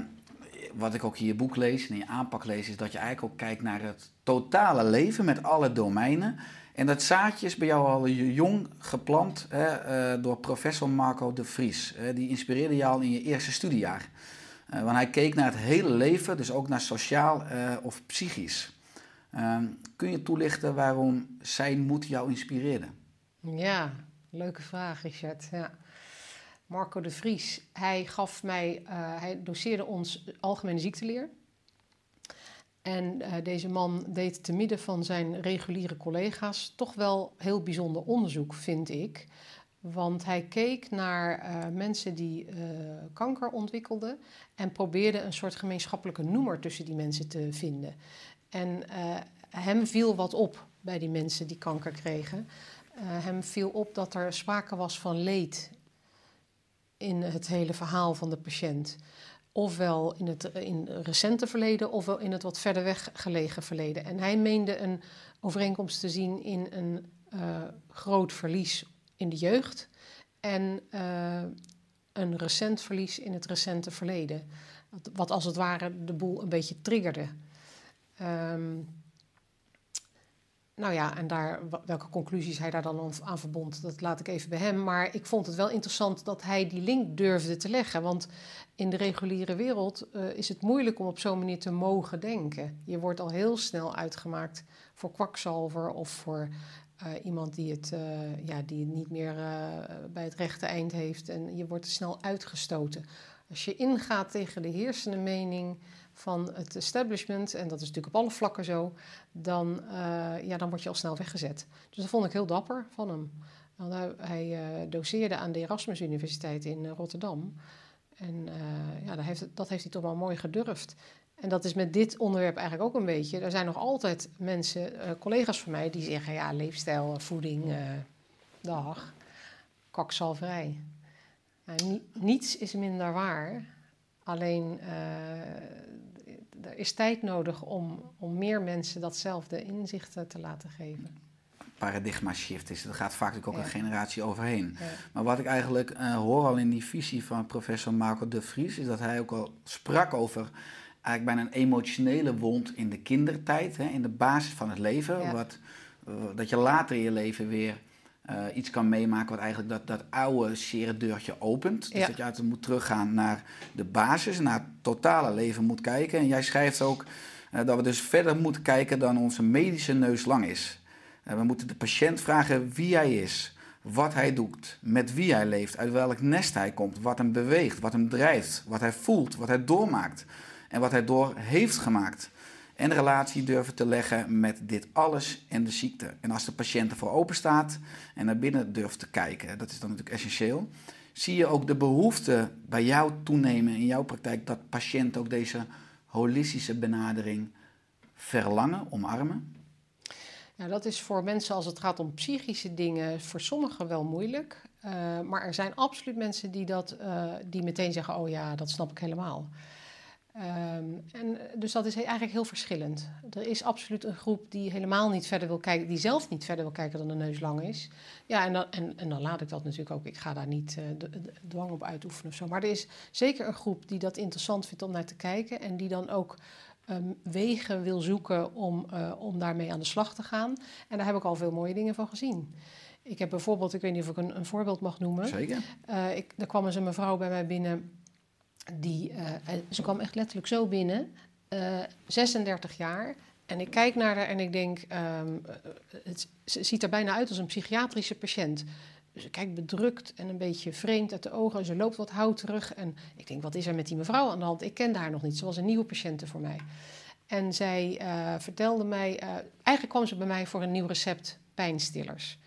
wat ik ook in je boek lees en in je aanpak lees, is dat je eigenlijk ook kijkt naar het totale leven met alle domeinen. En dat zaadje is bij jou al jong geplant hè, eh, door professor Marco de Vries. Eh, die inspireerde jou al in je eerste studiejaar. Want hij keek naar het hele leven, dus ook naar sociaal of psychisch. Ehm, kun je toelichten waarom zijn moed jou inspireerde? Ja, leuke vraag, Richard. Ja. Marco de Vries, hij gaf mij, eh, hij doseerde ons algemene ziekteleer. En eh, deze man deed te midden van zijn reguliere collega's toch wel heel bijzonder onderzoek, vind ik. Want hij keek naar eh, mensen die kanker ontwikkelden en probeerde een soort gemeenschappelijke noemer tussen die mensen te vinden. En hem viel wat op bij die mensen die kanker kregen. Eh, hem viel op dat er sprake was van leed in het hele verhaal van de patiënt. Ofwel in het in recente verleden, ofwel in het wat verder weg gelegen verleden. En hij meende een overeenkomst te zien in een eh, groot verlies in de jeugd en eh, een recent verlies in het recente verleden. Wat- als het ware de boel een beetje triggerde. Ehm, nou ja, en daar, welke conclusies hij daar dan aan- verbond, dat laat ik even bij hem. Maar ik vond het wel interessant dat hij die link durfde te leggen. Want in de reguliere wereld eh, is het moeilijk om op zo'n manier te mogen denken. Je wordt al heel snel uitgemaakt voor kwakzalver of voor Eh, iemand die het, eh, ja, die het niet meer bij het rechte eind heeft en je wordt snel uitgestoten. Als je ingaat tegen de heersende mening van het establishment, en dat is natuurlijk op alle vlakken zo, dan, eh, ja, dan word je al snel weggezet. Dus dat vond ik heel dapper van hem. Want hij hij, eh, doseerde aan de Erasmus Universiteit in eh, Rotterdam. En ja, dat heeft, dat heeft hij toch wel mooi gedurfd. En dat is met dit onderwerp eigenlijk ook een beetje. Er zijn nog altijd mensen, collega's van mij, die zeggen: ja, leefstijl, voeding, dag, kwakzalverij. Ja, ni- niets is minder waar. Alleen er is tijd nodig om, om meer mensen datzelfde inzicht te laten geven. paradigma shift is. Dat gaat vaak natuurlijk ook Ja. een generatie overheen. Ja. Maar wat ik eigenlijk eh, hoor al in die visie van professor Marco de Vries, is dat hij ook al sprak over eigenlijk bijna een emotionele wond in de kindertijd, hè, in de basis van het leven. Ja. Wat, eh, dat je later in je leven weer eh, iets kan meemaken wat eigenlijk dat, dat oude zere deurtje opent. Dus Ja. dat je altijd moet teruggaan naar de basis, naar het totale leven moet kijken. En jij schrijft ook eh, dat we dus verder moeten kijken dan onze medische neus lang is. Eh, we moeten de patiënt vragen wie hij is, wat hij doet, met wie hij leeft, uit welk nest hij komt, wat hem beweegt, wat hem drijft, wat hij voelt, wat hij doormaakt en wat hij door heeft gemaakt. En relatie durven te leggen met dit alles en de ziekte. En als de patiënt ervoor open staat en naar binnen durft te kijken, dat is dan natuurlijk essentieel. Zie je ook de behoefte bij jou toenemen in jouw praktijk dat patiënten ook deze holistische benadering verlangen, omarmen? Ja, dat is voor mensen als het gaat om psychische dingen voor sommigen wel moeilijk. Eh, maar er zijn absoluut mensen die, dat, eh, die meteen zeggen: Oh ja, dat snap ik helemaal. Ehm, en, dus dat is eigenlijk heel verschillend. Er is absoluut een groep die helemaal niet verder wil kijken, die zelf niet verder wil kijken dan de neus lang is. Ja, en dan, en, en dan laat ik dat natuurlijk ook. Ik ga daar niet eh, dwang op uitoefenen of zo. Maar er is zeker een groep die dat interessant vindt om naar te kijken en die dan ook ehm, wegen wil zoeken om, eh, om daarmee aan de slag te gaan. En daar heb ik al veel mooie dingen van gezien. Ik heb bijvoorbeeld, ik weet niet of ik een, een voorbeeld mag noemen. Zeker. Eh, ik, er kwam eens een mevrouw bij mij binnen. Die, eh, ze kwam echt letterlijk zo binnen. eh, 36 jaar. En ik kijk naar haar en ik denk, ehm, eh, het, ze ziet er bijna uit als een psychiatrische patiënt. Ze kijkt bedrukt en een beetje vreemd uit de ogen. Ze loopt wat hout terug. En ik denk, wat is er met die mevrouw aan de hand? Ik kende haar nog niet. Ze was een nieuwe patiënte voor mij. En zij eh, vertelde mij... eh, eigenlijk kwam ze bij mij voor een nieuw recept pijnstillers.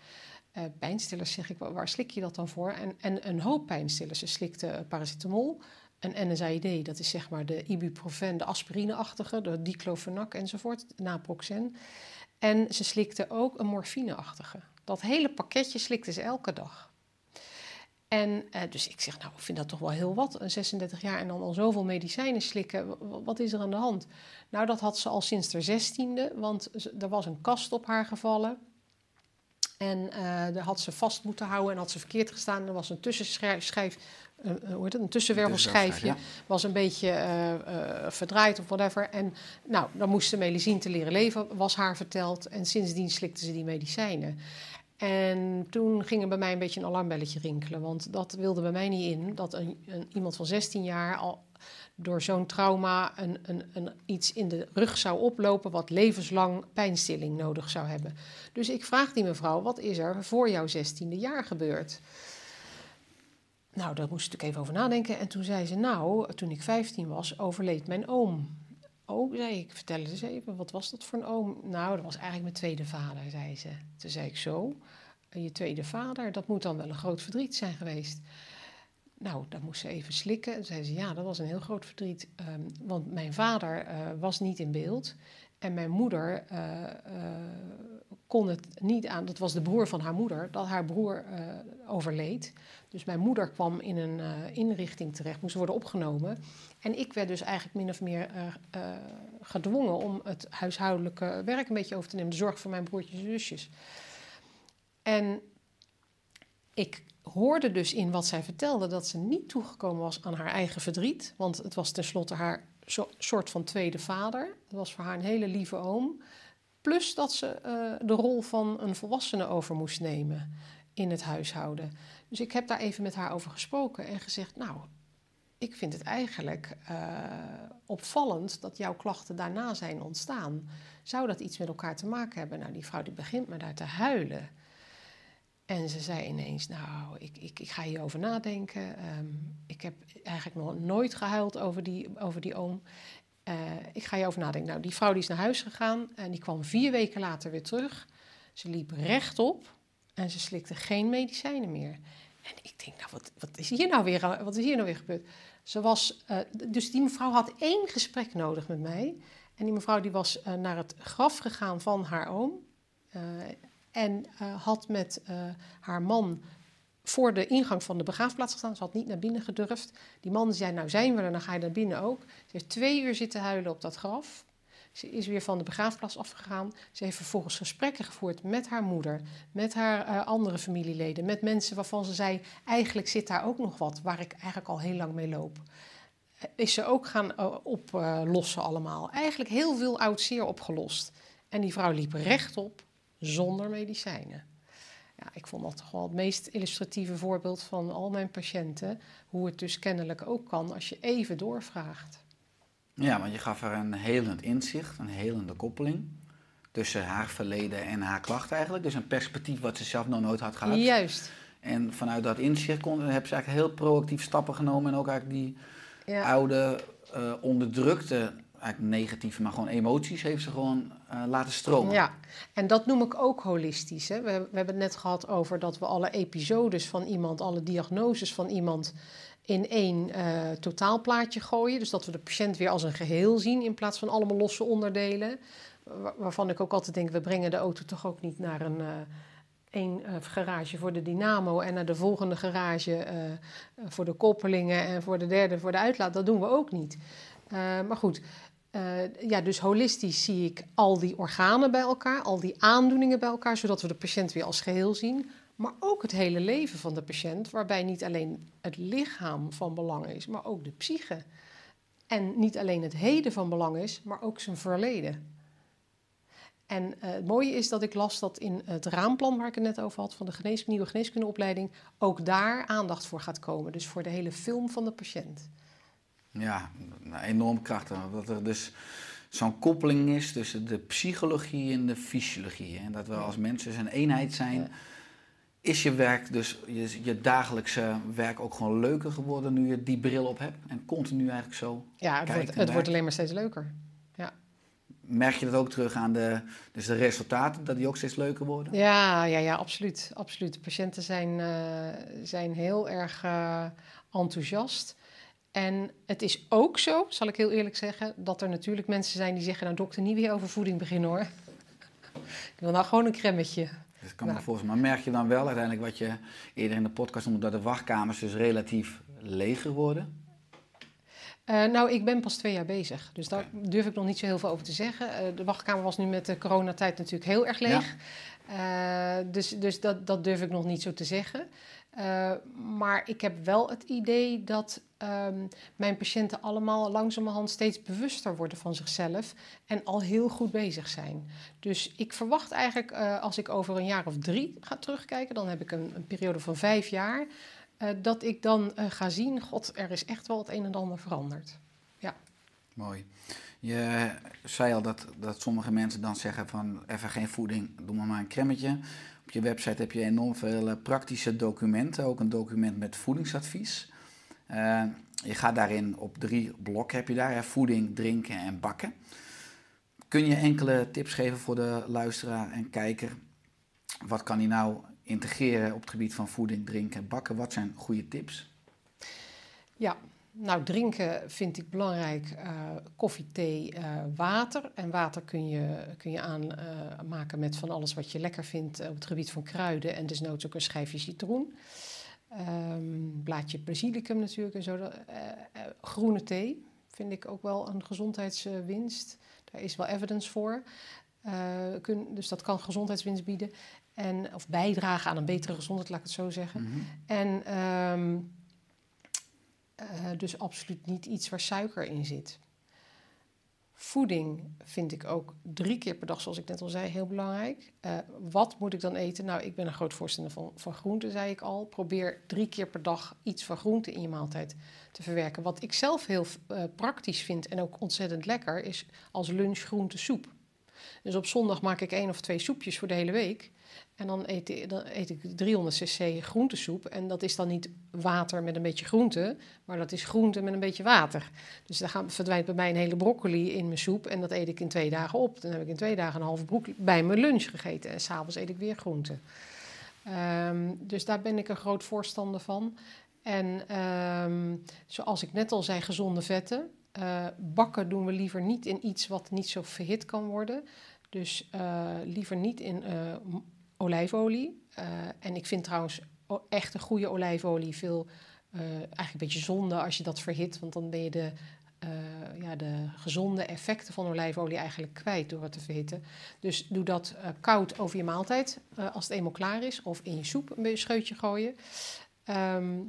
Eh, pijnstillers zeg ik, waar slik je dat dan voor? En, en een hoop pijnstillers. Ze slikte eh, paracetamol, een NSAID, dat is zeg maar de ibuprofen, de aspirineachtige, de diclofenac enzovoort, naproxen. En ze slikte ook een morfineachtige. Dat hele pakketje slikte ze elke dag. En eh, dus ik zeg, nou, ik vind dat toch wel heel wat, een 36 jaar en dan al zoveel medicijnen slikken. Wat is er aan de hand? Nou, dat had ze al sinds haar zestiende, want er was een kast op haar gevallen. En eh daar had ze vast moeten houden en had ze verkeerd gestaan. Er was een tussenschijf, uh, hoe heet het, een tussenwervelschijfje. Was een beetje verdraaid of whatever. En nou, dan moest ze medicijn te leren leven, was haar verteld. En sindsdien slikte ze die medicijnen. En toen ging er bij mij een beetje een alarmbelletje rinkelen. Want dat wilde bij mij niet in. Dat een, een, iemand van 16 jaar al door zo'n trauma een, een, een, iets in de rug zou oplopen... wat levenslang pijnstilling nodig zou hebben. Dus ik vraag die mevrouw, wat is er voor jouw 16e jaar gebeurd? Nou, daar moest ik even over nadenken. En toen zei ze, nou, toen ik 15 was, overleed mijn oom. Oh, zei ik, vertel eens even, wat was dat voor een oom? Nou, dat was eigenlijk mijn tweede vader, zei ze. Toen zei ik, zo, je tweede vader, dat moet dan wel een groot verdriet zijn geweest. Nou, dan moest ze even slikken. Toen zei ze, ja, dat was een heel groot verdriet. ehm, want mijn vader uh, was niet in beeld. En mijn moeder uh, uh, kon het niet aan. Dat was de broer van haar moeder, dat haar broer overleed. Dus mijn moeder kwam in een inrichting terecht, moest worden opgenomen. En ik werd dus eigenlijk min of meer gedwongen om het huishoudelijke werk een beetje over te nemen. De zorg voor mijn broertjes en zusjes. En ik hoorde dus in wat zij vertelde dat ze niet toegekomen was aan haar eigen verdriet. Want het was tenslotte haar so soort van tweede vader. Het was voor haar een hele lieve oom. Plus dat ze uh, de rol van een volwassene over moest nemen in het huishouden. Dus ik heb daar even met haar over gesproken en gezegd: Nou, ik vind het eigenlijk eh, opvallend dat jouw klachten daarna zijn ontstaan. Zou dat iets met elkaar te maken hebben? Nou, die vrouw die begint me daar te huilen. En ze zei ineens, nou, ik, ik, ik ga hierover nadenken. Ehm, ik heb eigenlijk nog nooit gehuild over die, over die oom. Eh, ik ga hierover nadenken. Nou, die vrouw die is naar huis gegaan en die kwam vier weken later weer terug. Ze liep rechtop en ze slikte geen medicijnen meer. En ik denk, nou, wat, wat, is, hier nou weer, wat is hier nou weer gebeurd? Ze was, uh, dus die mevrouw had één gesprek nodig met mij. En die mevrouw die was uh, naar het graf gegaan van haar oom. En had met haar man voor de ingang van de begraafplaats gestaan. Ze had niet naar binnen gedurfd. Die man zei, nou zijn we er, dan ga je naar binnen ook. Ze heeft twee uur zitten huilen op dat graf. Ze is weer van de begraafplaats afgegaan. Ze heeft vervolgens gesprekken gevoerd met haar moeder, met haar uh, andere familieleden, met mensen waarvan ze zei: eigenlijk zit daar ook nog wat waar ik eigenlijk al heel lang mee loop. Is ze ook gaan oplossen allemaal. Eigenlijk heel veel oud zeer opgelost. En die vrouw liep rechtop zonder medicijnen. Ja, ik vond dat toch wel het meest illustratieve voorbeeld van al mijn patiënten. Hoe het dus kennelijk ook kan als je even doorvraagt. Ja, want je gaf haar een helend inzicht, een helende koppeling tussen haar verleden en haar klacht eigenlijk. Dus een perspectief wat ze zelf nog nooit had gehad. Juist. En vanuit dat inzicht kon, heb ze eigenlijk heel proactief stappen genomen en ook eigenlijk die ja. oude, uh, onderdrukte, eigenlijk negatieve, maar gewoon emoties heeft ze gewoon uh, laten stromen. Ja, en dat noem ik ook holistisch. Hè? We, we hebben het net gehad over dat we alle episodes van iemand, alle diagnoses van iemand in één uh, totaalplaatje gooien. Dus dat we de patiënt weer als een geheel zien in plaats van allemaal losse onderdelen. Waar, waarvan ik ook altijd denk, we brengen de auto toch ook niet naar een... Uh, één garage voor de dynamo en naar de volgende garage voor de koppelingen en voor de derde voor de uitlaat. Dat doen we ook niet. maar goed, ja, dus holistisch zie ik al die organen bij elkaar, al die aandoeningen bij elkaar, zodat we de patiënt weer als geheel zien maar ook het hele leven van de patiënt, waarbij niet alleen het lichaam van belang is, maar ook de psyche. En niet alleen het heden van belang is, maar ook zijn verleden. En uh, het mooie is dat ik las dat in het raamplan waar ik het net over had van de nieuwe geneeskundeopleiding ook daar aandacht voor gaat komen. Dus voor de hele film van de patiënt. Ja, enorm krachtig. Dat er dus zo'n koppeling is tussen de psychologie en de fysiologie. En dat we als mensen een eenheid zijn. Is je werk, dus je, je dagelijkse werk ook gewoon leuker geworden nu je die bril op hebt? En continu eigenlijk zo Ja, het, wordt, het wordt alleen maar steeds leuker. Ja. Merk je dat ook terug aan de, dus de resultaten, dat die ook steeds leuker worden? Ja, ja, ja absoluut. absoluut. De patiënten zijn, uh, zijn heel erg uh, enthousiast. En het is ook zo, zal ik heel eerlijk zeggen, dat er natuurlijk mensen zijn die zeggen... nou dokter, niet weer over voeding beginnen hoor. *laughs* ik wil nou gewoon een cremmetje. Dat kan me volgens Maar merk je dan wel uiteindelijk wat je eerder in de podcast noemde, dat de wachtkamers dus relatief leger worden? Uh, nou, ik ben pas twee jaar bezig, dus daar durf ik nog niet zo heel veel over te zeggen. Uh, de wachtkamer was nu met de coronatijd natuurlijk heel erg leeg. Ja. Uh, dus dus dat, dat durf ik nog niet zo te zeggen. maar ik heb wel het idee dat um, mijn patiënten allemaal langzamerhand steeds bewuster worden van zichzelf en al heel goed bezig zijn. Dus ik verwacht eigenlijk, uh, als ik over een jaar of drie ga terugkijken, dan heb ik een, periode van vijf jaar, uh, dat ik dan uh, ga zien, god, er is echt wel het een en ander veranderd. Ja. Mooi. Je zei al dat, dat sommige mensen dan zeggen van even geen voeding, doe maar maar een cremmetje. Op je website heb je enorm veel praktische documenten, ook een document met voedingsadvies. Uh, je gaat daarin op drie blokken heb je daar, hè, voeding, drinken en bakken. Kun je enkele tips geven voor de luisteraar en kijker? Wat kan hij nou integreren op het gebied van voeding, drinken en bakken? Wat zijn goede tips? Ja, nou, drinken vind ik belangrijk. Uh, koffie, thee, uh, water. En water kun je, kun je aanmaken met van alles wat je lekker vindt op het gebied van kruiden. En desnoods ook een schijfje citroen. Um, blaadje basilicum natuurlijk en zo. Uh, uh, groene thee vind ik ook wel een gezondheidswinst. Daar is wel evidence voor. Uh, kun, dus dat kan gezondheidswinst bieden. En, of bijdragen aan een betere gezondheid, laat ik het zo zeggen. Mm -hmm. En um, dus absoluut niet iets waar suiker in zit. Voeding vind ik ook drie keer per dag, zoals ik net al zei, heel belangrijk. Eh, wat moet ik dan eten? Nou, ik ben een groot voorstander van, groenten, zei ik al. Probeer drie keer per dag iets van groente in je maaltijd te verwerken. Wat ik zelf heel eh, praktisch vind en ook ontzettend lekker, is als lunch groentesoep. Dus op zondag maak ik één of twee soepjes voor de hele week. En dan eet, dan eet ik 300 cc groentesoep. En dat is dan niet water met een beetje groente, maar dat is groente met een beetje water. Dus gaan, verdwijnt bij mij een hele broccoli in mijn soep. En dat eet ik in twee dagen op. Dan heb ik in twee dagen een halve broccoli bij mijn lunch gegeten. En s'avonds eet ik weer groente. Ehm, dus daar ben ik een groot voorstander van. En ehm, zoals ik net al zei, gezonde vetten. Eh, bakken doen we liever niet in iets wat niet zo verhit kan worden. Dus eh, liever niet in eh, olijfolie. Eh, en ik vind trouwens echt een goede olijfolie veel eh, eigenlijk een beetje zonde als je dat verhit. Want dan ben je de, eh, ja, de gezonde effecten van olijfolie eigenlijk kwijt door het te verhitten. Dus doe dat koud over je maaltijd als het eenmaal klaar is. Of in je soep een scheutje gooien. Ehm,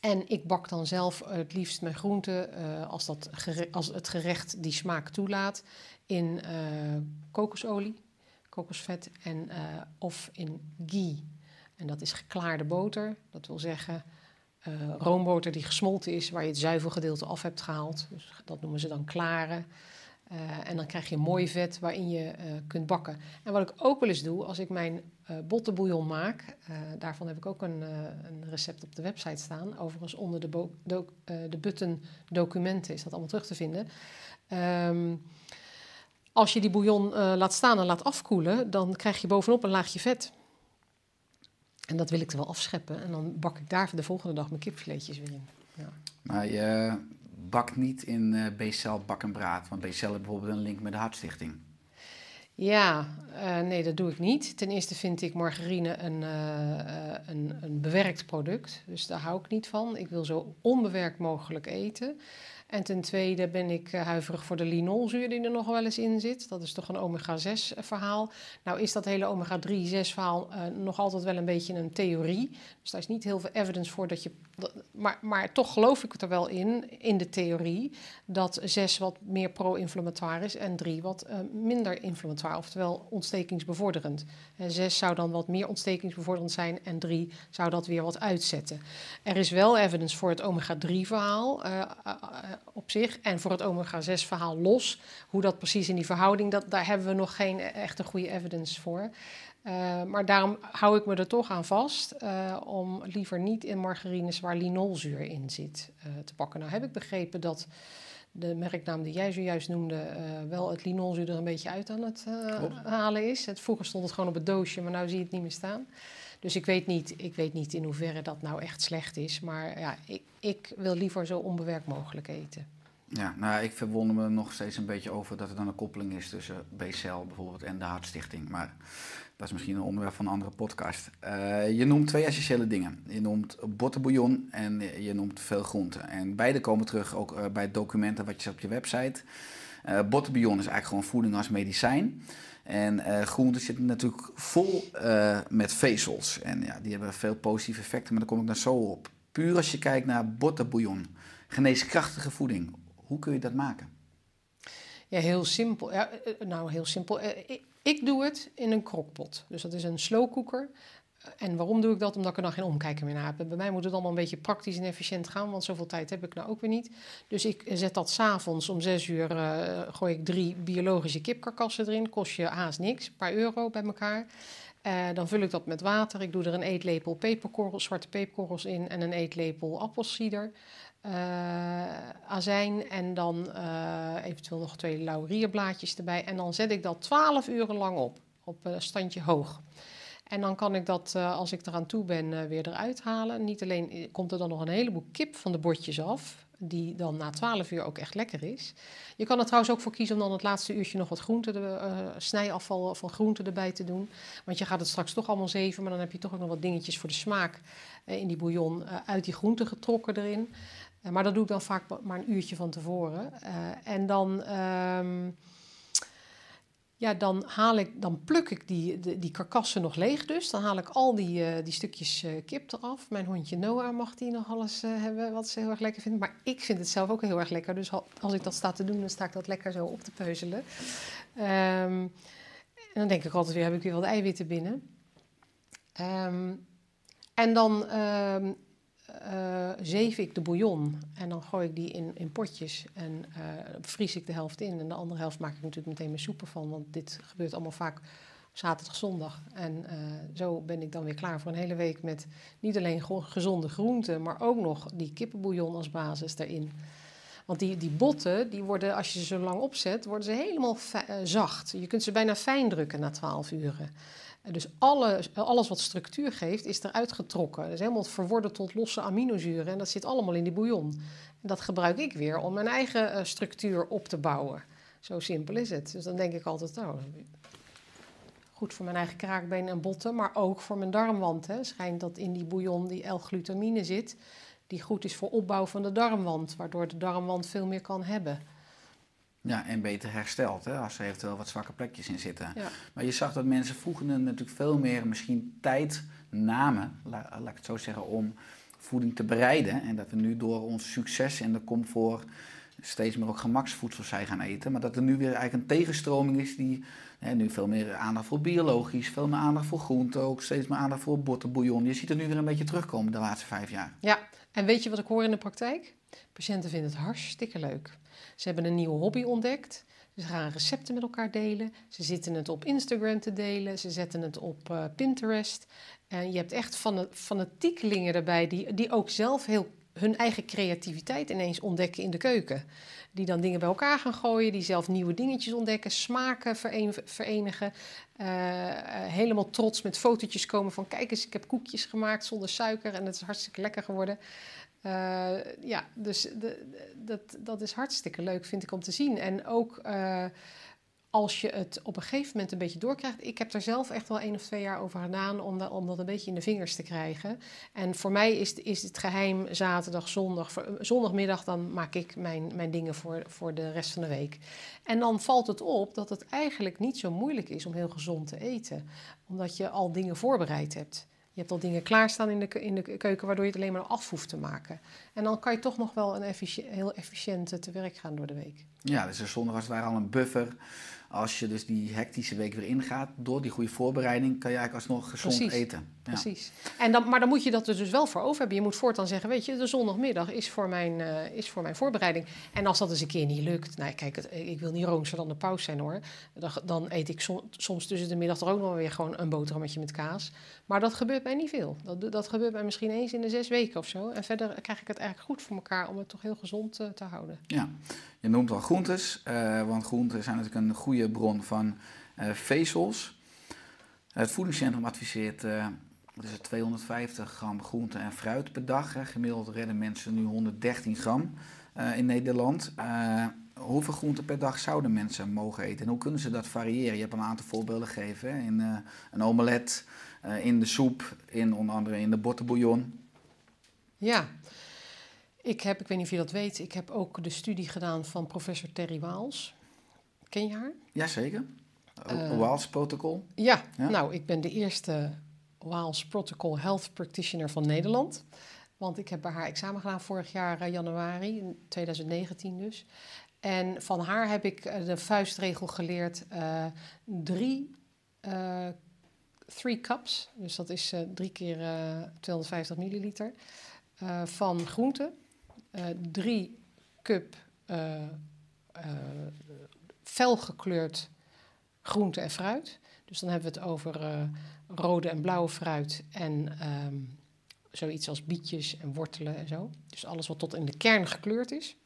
en ik bak dan zelf het liefst mijn groenten, als, dat als het gerecht die smaak toelaat, in kokosolie, kokosvet en, eh, of in ghee. En dat is geklaarde boter. Dat wil zeggen eh, roomboter die gesmolten is, waar je het zuivelgedeelte af hebt gehaald. Dus dat noemen ze dan klare. Eh, en dan krijg je mooi vet waarin je kunt bakken. En wat ik ook wel eens doe, als ik mijn eh bottenbouillon maak, daarvan heb ik ook een, een recept op de website staan. Overigens onder de, de button documenten is dat allemaal terug te vinden. Ehm, als je die bouillon eh, laat staan en laat afkoelen, dan krijg je bovenop een laagje vet. En dat wil ik er wel afscheppen. En dan bak ik daar de volgende dag mijn kipfiletjes weer in. Ja. Maar je bakt niet in eh B-cel bak en braad. Want B-cel heeft bijvoorbeeld een link met de Hartstichting. Ja, eh, nee, dat doe ik niet. Ten eerste vind ik margarine een, een, een bewerkt product. Dus daar hou ik niet van. Ik wil zo onbewerkt mogelijk eten. En ten tweede ben ik eh, huiverig voor de linolzuur die er nog wel eens in zit. Dat is toch een omega-6 verhaal. Nou is dat hele omega-3-6 verhaal eh, nog altijd wel een beetje een theorie. Dus daar is niet heel veel evidence voor dat je... maar, maar toch geloof ik er wel in, in de theorie, dat 6 wat meer pro-inflammatoire is en 3 wat eh, minder inflammatoire, oftewel ontstekingsbevorderend. En 6 zou dan wat meer ontstekingsbevorderend zijn en 3 zou dat weer wat uitzetten. Er is wel evidence voor het omega-3 verhaal eh, eh, eh, op zich en voor het omega-6 verhaal los. Hoe dat precies in die verhouding, dat, daar hebben we nog geen echte goede evidence voor. Uh, maar daarom hou ik me er toch aan vast uh, om liever niet in margarines waar linolzuur in zit uh, te pakken. Nou heb ik begrepen dat de merknaam die jij zojuist noemde wel het linolzuur er een beetje uit aan het halen is. Het, vroeger stond het gewoon op het doosje, maar nu zie je het niet meer staan. Dus ik weet niet, ik weet niet in hoeverre dat nou echt slecht is. Maar ja, ik, ik wil liever zo onbewerkt mogelijk eten. Ja, nou, ik verwonder me nog steeds een beetje over dat er dan een koppeling is tussen BCL bijvoorbeeld en de Hartstichting. Maar dat is misschien een onderwerp van een andere podcast. Uh, je noemt twee essentiële dingen. Je noemt bottenbouillon en je noemt veel groenten. En beide komen terug ook uh, bij documenten wat je op je website. Uh, bottenbouillon is eigenlijk gewoon voeding als medicijn. En groenten zitten natuurlijk vol met vezels. En ja, die hebben veel positieve effecten, maar daar kom ik daar zo op. Puur als je kijkt naar bottenbouillon, geneeskrachtige voeding. Hoe kun je dat maken? Ja, heel simpel. Ja, nou, heel simpel. Ik, ik doe het in een krokpot. Dus dat is een slowcooker. En waarom doe ik dat? Omdat ik er dan geen omkijken meer naar heb. Bij mij moet het allemaal een beetje praktisch en efficiënt gaan, want zoveel tijd heb ik nou ook weer niet. Dus ik zet dat s'avonds om zes uur, gooi ik drie biologische kipkarkassen erin. Kost je haast niks, een paar euro bij elkaar. Dan vul ik dat met water. Ik doe er een eetlepel peperkorrels, zwarte peperkorrels in en een eetlepel appelsieder. Uh, azijn en dan uh, eventueel nog twee laurierblaadjes erbij. En dan zet ik dat 12 uren lang op, op uh, standje hoog. En dan kan ik dat, als ik eraan toe ben, weer eruit halen. Niet alleen komt er dan nog een heleboel kip van de bordjes af, die dan na 12 uur ook echt lekker is. Je kan er trouwens ook voor kiezen om dan het laatste uurtje nog wat groente, snijafval van groente erbij te doen. Want je gaat het straks toch allemaal zeven, maar dan heb je toch ook nog wat dingetjes voor de smaak in die bouillon uit die groente getrokken erin. Uh, maar dat doe ik dan vaak maar een uurtje van tevoren. Uh, en dan. Um, ja, dan, haal ik, dan pluk ik die, die karkassen nog leeg dus. Dan haal ik al die, eh, die stukjes eh, kip eraf. Mijn hondje Noah mag die nog alles eh, hebben wat ze heel erg lekker vindt. Maar ik vind het zelf ook heel erg lekker. Dus al- als ik dat sta te doen, dan sta ik dat lekker zo op te peuzelen. Ehm, en dan denk ik altijd weer, heb ik weer wat eiwitten binnen. Ehm, en dan ehm eh, zeef ik de bouillon en dan gooi ik die in, in potjes en eh, vries ik de helft in. En de andere helft maak ik natuurlijk meteen mijn soep ervan, want dit gebeurt allemaal vaak zaterdag, zondag. En eh, zo ben ik dan weer klaar voor een hele week met niet alleen gezonde groenten, maar ook nog die kippenbouillon als basis daarin. Want die, die botten, die worden, als je ze zo lang opzet, worden ze helemaal zacht. Je kunt ze bijna fijn drukken na 12 uren. Dus alles, alles wat structuur geeft, is eruit getrokken. Dat is helemaal verworden tot losse aminozuren. En dat zit allemaal in die bouillon. En dat gebruik ik weer om mijn eigen eh, structuur op te bouwen. Zo simpel is het. Dus dan denk ik altijd, nou, goed voor mijn eigen kraakbeen en botten, maar ook voor mijn darmwand. Hè. Schijnt dat in die bouillon die L-glutamine zit, die goed is voor opbouw van de darmwand, waardoor de darmwand veel meer kan hebben. Ja, en beter hersteld, hè, als er eventueel wat zwakke plekjes in zitten. Ja. Maar je zag dat mensen vroeger natuurlijk veel meer misschien tijd namen, la- laat ik het zo zeggen, om voeding te bereiden. En dat we nu door ons succes en de comfort steeds meer ook gemaksvoedsel zijn gaan eten. Maar dat er nu weer eigenlijk een tegenstroming is die hè, nu veel meer aandacht voor biologisch, veel meer aandacht voor groente, ook steeds meer aandacht voor bottenbouillon. Je ziet het nu weer een beetje terugkomen de laatste vijf jaar. Ja, en weet je wat ik hoor in de praktijk? Patiënten vinden het hartstikke leuk. Ze hebben een nieuwe hobby ontdekt. Ze gaan recepten met elkaar delen. Ze zitten het op Instagram te delen. Ze zetten het op eh, Pinterest. En je hebt echt fana- fanatiekelingen erbij die, die ook zelf heel hun eigen creativiteit ineens ontdekken in de keuken. Die dan dingen bij elkaar gaan gooien, die zelf nieuwe dingetjes ontdekken, smaken verenigen. Eh, eh, helemaal trots met fotootjes komen van kijk eens, ik heb koekjes gemaakt zonder suiker en het is hartstikke lekker geworden. Eh, ja, dus de, dat, dat is hartstikke leuk, vind ik, om te zien. En ook eh, als je het op een gegeven moment een beetje doorkrijgt. Ik heb er zelf echt wel één of twee jaar over gedaan om, dat- om dat een beetje in de vingers te krijgen. En voor mij is, is het geheim zaterdag, zondag. voor- Zondagmiddag dan maak ik mijn, mijn dingen voor, voor de rest van de week. En dan valt het op dat het eigenlijk niet zo moeilijk is om heel gezond te eten. Omdat je al dingen voorbereid hebt. Je hebt al dingen klaarstaan in de, in de keuken, waardoor je het alleen maar af hoeft te maken. En dan kan je toch nog wel een heel efficiënt te werk gaan door de week. Ja, dus er zondag als het al een buffer. Als je dus die hectische week weer ingaat, door die goede voorbereiding, kan je eigenlijk alsnog gezond Precies. eten. Ja. Precies. En dan, maar dan moet je dat er dus wel voor over hebben. Je moet voortaan zeggen, weet je, de zondagmiddag is voor mijn, eh, is voor mijn voorbereiding. En als dat eens een keer niet lukt, nou kijk, het, ik wil niet roomser dan de paus zijn hoor. Dan, dan eet ik som- soms tussen de middag er ook nog weer gewoon een boterhammetje met kaas. Maar dat gebeurt mij niet veel. Dat, dat gebeurt mij misschien eens in de zes weken of zo. En verder krijg ik het eigenlijk goed voor elkaar om het toch heel gezond eh, te houden. Ja, je noemt al groentes, eh, want groenten zijn natuurlijk een goede bron van eh, vezels. Het voedingscentrum adviseert eh, wat is het, 250 gram groente en fruit per dag. Gemiddeld redden mensen nu 113 gram eh, in Nederland. Eh, hoeveel groenten per dag zouden mensen mogen eten en hoe kunnen ze dat variëren? Je hebt een aantal voorbeelden gegeven, in eh, een omelet, eh, in de soep, in onder andere in de bottenbouillon. Ja, ik heb, ik weet niet of je dat weet, ik heb ook de studie gedaan van professor Terry Waals. Ken je haar? Jazeker. Uh, Waals protocol. Ja, Ja? nou, ik ben de eerste Waals Protocol Health Practitioner van Nederland. Want ik heb bij haar examen gedaan vorig jaar eh, januari, in 2019 dus. En van haar heb ik eh, de vuistregel geleerd. eh, drie, three cups, dus dat is drie keer eh 250 milliliter, van groenten. Eh, drie cup felgekleurd groente en fruit. Dus dan hebben we het over eh, rode en blauwe fruit en ehm, zoiets als bietjes en wortelen en zo. Dus alles wat tot in de kern gekleurd is.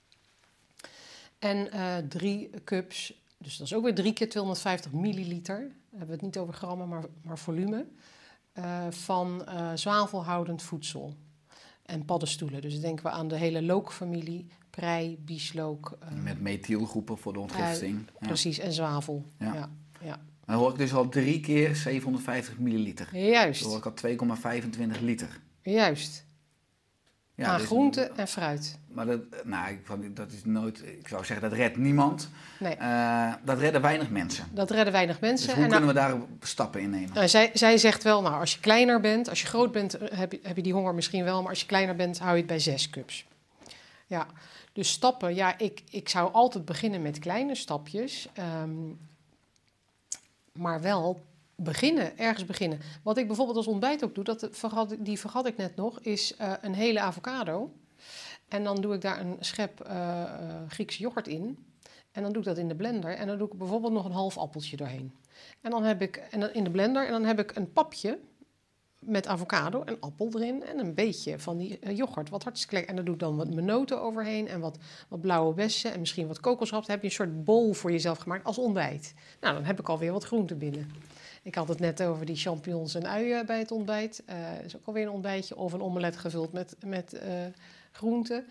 En eh, drie cups, dus dat is ook weer drie keer 250 milliliter. Dan hebben we het niet over grammen, maar, maar volume. eh, van zwavelhoudend voedsel en paddenstoelen. Dus denken we aan de hele lookfamilie, prei, bieslook. eh, Met methylgroepen voor de ontgifting. Ja. Precies, en zwavel. Ja. ja, ja. Dan hoor ik dus al drie keer 750 milliliter. Dan Juist, hoor ik al 2,25 liter. juist. Ja, aan dus- groente en fruit. Maar dat, nou, ik, dat is nooit, ik zou zeggen, dat redt niemand. Nee, Eh, dat redden weinig mensen. dat redden weinig mensen. Dus hoe En kunnen we daar stappen in nemen? Nou, zij, zij zegt wel, nou, als je kleiner bent, als je groot bent, eh, heb je, heb je die honger misschien wel, maar als je kleiner bent, hou je het bij zes cups. Ja, dus stappen, ja, ik, ik zou altijd beginnen met kleine stapjes, ehm, maar wel beginnen, ergens beginnen. Wat ik bijvoorbeeld als ontbijt ook doe, dat vergat, die vergat ik net nog, is eh, een hele avocado. En dan doe ik daar een schep eh, Griekse yoghurt in. En dan doe ik dat in de blender. En dan doe ik bijvoorbeeld nog een half appeltje doorheen. En dan heb ik en dan in de blender en dan heb ik een papje met avocado en appel erin en een beetje van die eh, yoghurt, wat hartstikke lekker. En dan doe ik dan wat menoten overheen en wat, wat blauwe bessen en misschien wat kokosrap. Dan heb je een soort bol voor jezelf gemaakt als ontbijt. Nou, dan heb ik alweer wat groente binnen. Ik had het net over die champignons en uien bij het ontbijt. Eh is ook alweer een ontbijtje of een omelet gevuld met, met eh groenten.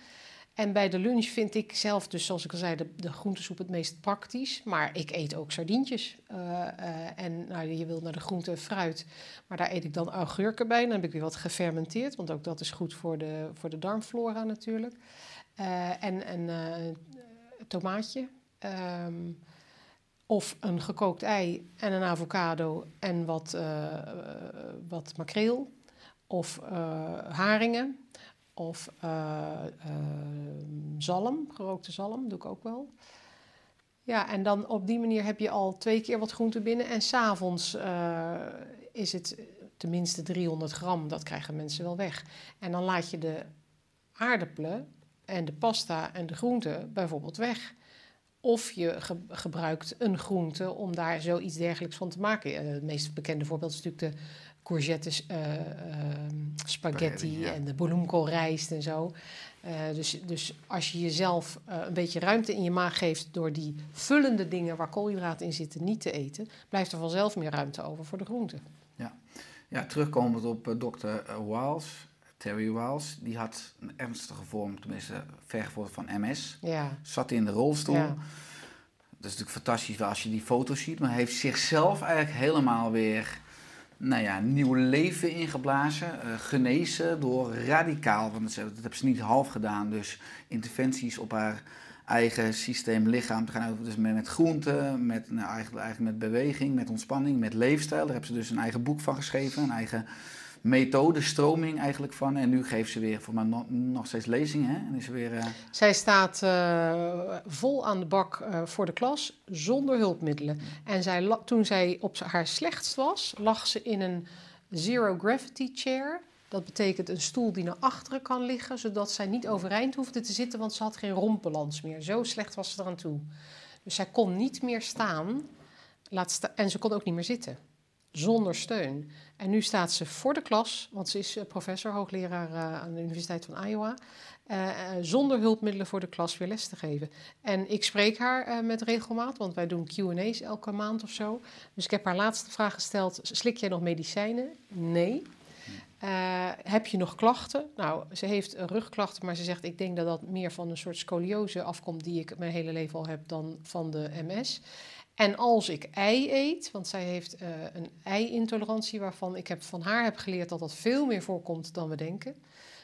En bij de lunch vind ik zelf, dus zoals ik al zei, de, de groentesoep het meest praktisch. Maar ik eet ook sardientjes. Eh, eh, en nou, je wilt naar de groente en fruit. Maar daar eet ik dan augurken bij. Dan heb ik weer wat gefermenteerd, want ook dat is goed voor de, voor de darmflora natuurlijk. Eh, en een tomaatje. Ehm, of een gekookt ei en een avocado en wat, wat makreel. Of haringen. Of eh, eh, zalm, gerookte zalm, doe ik ook wel. Ja, en dan op die manier heb je al twee keer wat groente binnen. En s'avonds eh is het tenminste 300 gram, dat krijgen mensen wel weg. En dan laat je de aardappelen en de pasta en de groenten bijvoorbeeld weg. Of je ge- gebruikt een groente om daar zoiets dergelijks van te maken. Het meest bekende voorbeeld is natuurlijk de courgettes, eh, ehm, spaghetti Spaghetti, ja. en de bloemkoolrijst en zo. Eh, dus, dus als je jezelf eh, een beetje ruimte in je maag geeft door die vullende dingen waar koolhydraten in zitten niet te eten, blijft er vanzelf meer ruimte over voor de groenten. Ja, terugkomend op dokter Wiles, Terry Wiles, die had een ernstige vorm, tenminste vergevorderd van MS. Ja, Zat in de rolstoel. Ja. Dat is natuurlijk fantastisch als je die foto's ziet, maar heeft zichzelf eigenlijk helemaal weer nou ja, nieuw leven ingeblazen. eh, genezen door radicaal, want dat dat hebben ze niet half gedaan, dus interventies op haar eigen systeem, lichaam te gaan. Dus met, met groenten, met, nou, eigenlijk, eigenlijk met beweging, met ontspanning, met leefstijl. Daar hebben ze dus een eigen boek van geschreven, een eigen methode, stroming eigenlijk van. En nu geeft ze weer voor mij nog, nog steeds lezingen. Hè? En is weer, eh, Zij staat eh, vol aan de bak eh, voor de klas zonder hulpmiddelen. En zij, toen zij op haar slechtst was, lag ze in een zero gravity chair. Dat betekent een stoel die naar achteren kan liggen, zodat zij niet overeind hoefde te zitten, want ze had geen rompbalans meer. Zo slecht was ze eraan toe. Dus zij kon niet meer staan laat sta- en ze kon ook niet meer zitten. Zonder steun. En nu staat ze voor de klas, want ze is eh, professor, hoogleraar eh, aan de Universiteit van Iowa. eh, zonder hulpmiddelen voor de klas weer les te geven. En ik spreek haar met regelmaat, want wij doen QA's elke maand of zo. Dus ik heb haar laatste vraag gesteld: slik jij nog medicijnen? Nee. Heb je nog klachten? Nou, ze heeft rugklachten, maar ze zegt: Ik denk dat dat meer van een soort scoliose afkomt, die ik mijn hele leven al heb, dan van de MS. En als ik ei eet, want zij heeft eh, een ei-intolerantie waarvan ik heb, van haar heb geleerd dat dat veel meer voorkomt dan we denken.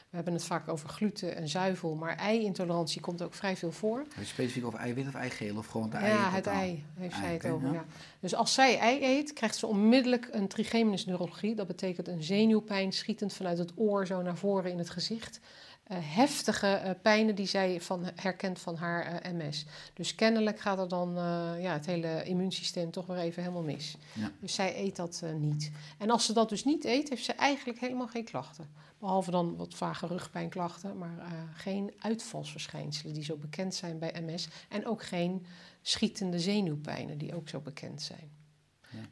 We hebben het vaak over gluten en zuivel, maar ei-intolerantie komt ook vrij veel voor. specifiek over eiwit of eigeel of gewoon de ja, eieren het ei heeft zij Ei, het over. ja. Ja. Dus als zij ei eet, krijgt ze onmiddellijk een trigeminusneurologie. Dat betekent een zenuwpijn schietend vanuit het oor zo naar voren in het gezicht. Eh, heftige eh, pijnen die zij van, herkent van haar eh, MS. Dus kennelijk gaat er dan ja, het hele immuunsysteem toch weer even helemaal mis. Ja. Dus zij eet dat niet. En als ze dat dus niet eet, heeft ze eigenlijk helemaal geen klachten. Behalve dan wat vage rugpijnklachten, maar geen uitvalsverschijnselen die zo bekend zijn bij MS. En ook geen schietende zenuwpijnen die ook zo bekend zijn.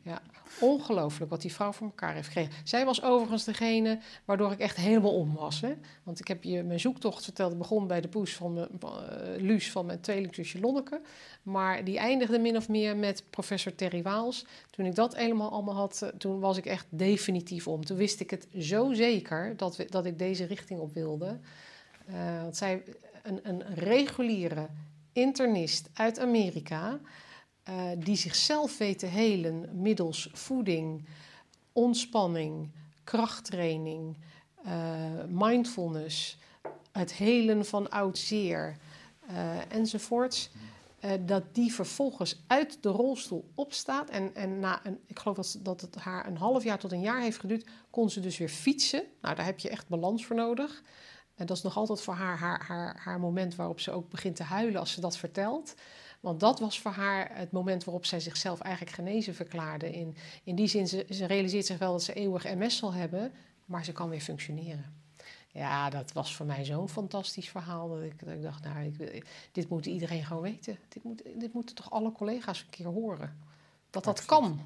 Ja, ongelooflijk wat die vrouw voor elkaar heeft gekregen. Zij was overigens degene waardoor ik echt helemaal om was. Hè? Want ik heb je mijn zoektocht verteld. Begon bij de poes van mijn, uh, Luus van mijn tweelingzusje Lonneke. Maar die eindigde min of meer met professor Terry Waals. Toen ik dat helemaal allemaal had, eh, toen was ik echt definitief om. Toen wist ik het zo zeker dat, we, dat ik deze richting op wilde. Uh, want zij, een, een reguliere internist uit Amerika... Uh, die zichzelf weet te helen middels voeding, ontspanning, krachttraining, uh, mindfulness, het helen van oud zeer eh, enzovoorts. eh, dat die vervolgens uit de rolstoel opstaat. En, en na een, ik geloof dat, dat het haar een half jaar tot een jaar heeft geduurd, kon ze dus weer fietsen. Nou, daar heb je echt balans voor nodig. En dat is nog altijd voor haar, haar, haar, haar moment waarop ze ook begint te huilen als ze dat vertelt. Want dat was voor haar het moment waarop zij zichzelf eigenlijk genezen verklaarde. In, in die zin, ze, ze realiseert zich wel dat ze eeuwig MS zal hebben, maar ze kan weer functioneren. Ja, dat was voor mij zo'n fantastisch verhaal. Dat ik, dat ik dacht, nou, ik, dit moet iedereen gewoon weten. Dit, moet, dit moeten toch alle collega's een keer horen. Dat dat kan.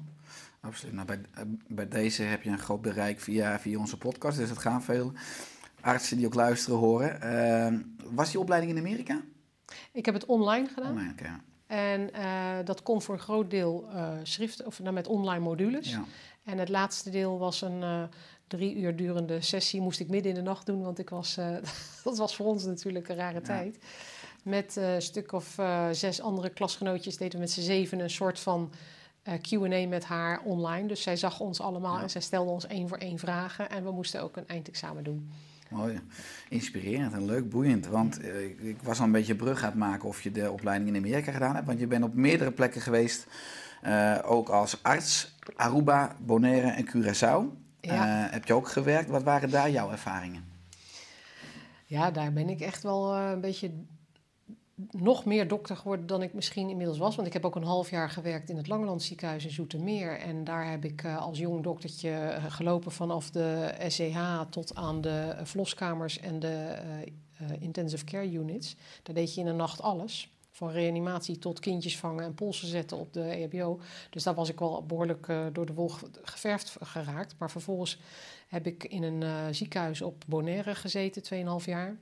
Absoluut. Nou, bij, bij deze heb je een groot bereik via, via onze podcast. Dus het gaan veel artsen die ook luisteren horen. Eh, was die opleiding in Amerika? Ik heb het online gedaan. Online, ja. En eh, dat kon voor een groot deel eh, schrift, of nou, met online modules. Ja. En het laatste deel was een eh, drie uur durende sessie. Moest ik midden in de nacht doen, want ik was, *laughs* dat was voor ons natuurlijk een rare tijd. Met een stuk of zes andere klasgenootjes deden we met z'n zeven een soort van Q&A met haar online. Dus zij zag ons allemaal Ja. en zij stelde ons één voor één vragen. En we moesten ook een eindexamen doen. Mooi. Inspirerend en leuk, boeiend. Want eh, ik, was al een beetje brug aan het maken of je de opleiding in Amerika gedaan hebt. Want je bent op meerdere plekken geweest, eh, ook als arts. Aruba, Bonaire en Curaçao. Ja. Eh, heb je ook gewerkt? Wat waren daar jouw ervaringen? Ja, daar ben ik echt wel een beetje nog meer dokter geworden dan ik misschien inmiddels was. Want ik heb ook een half jaar gewerkt in het Langeland ziekenhuis in Zoetermeer. En daar heb ik eh, als jong doktertje eh, gelopen vanaf de SEH tot aan de verloskamers en de eh, intensive care units. Daar deed je in een nacht alles. Van reanimatie tot kindjes vangen en polsen zetten op de EHBO. Dus daar was ik wel behoorlijk eh, door de wol ge- geverfd geraakt. Maar vervolgens heb ik in een ziekenhuis op Bonaire gezeten, 2,5 jaar.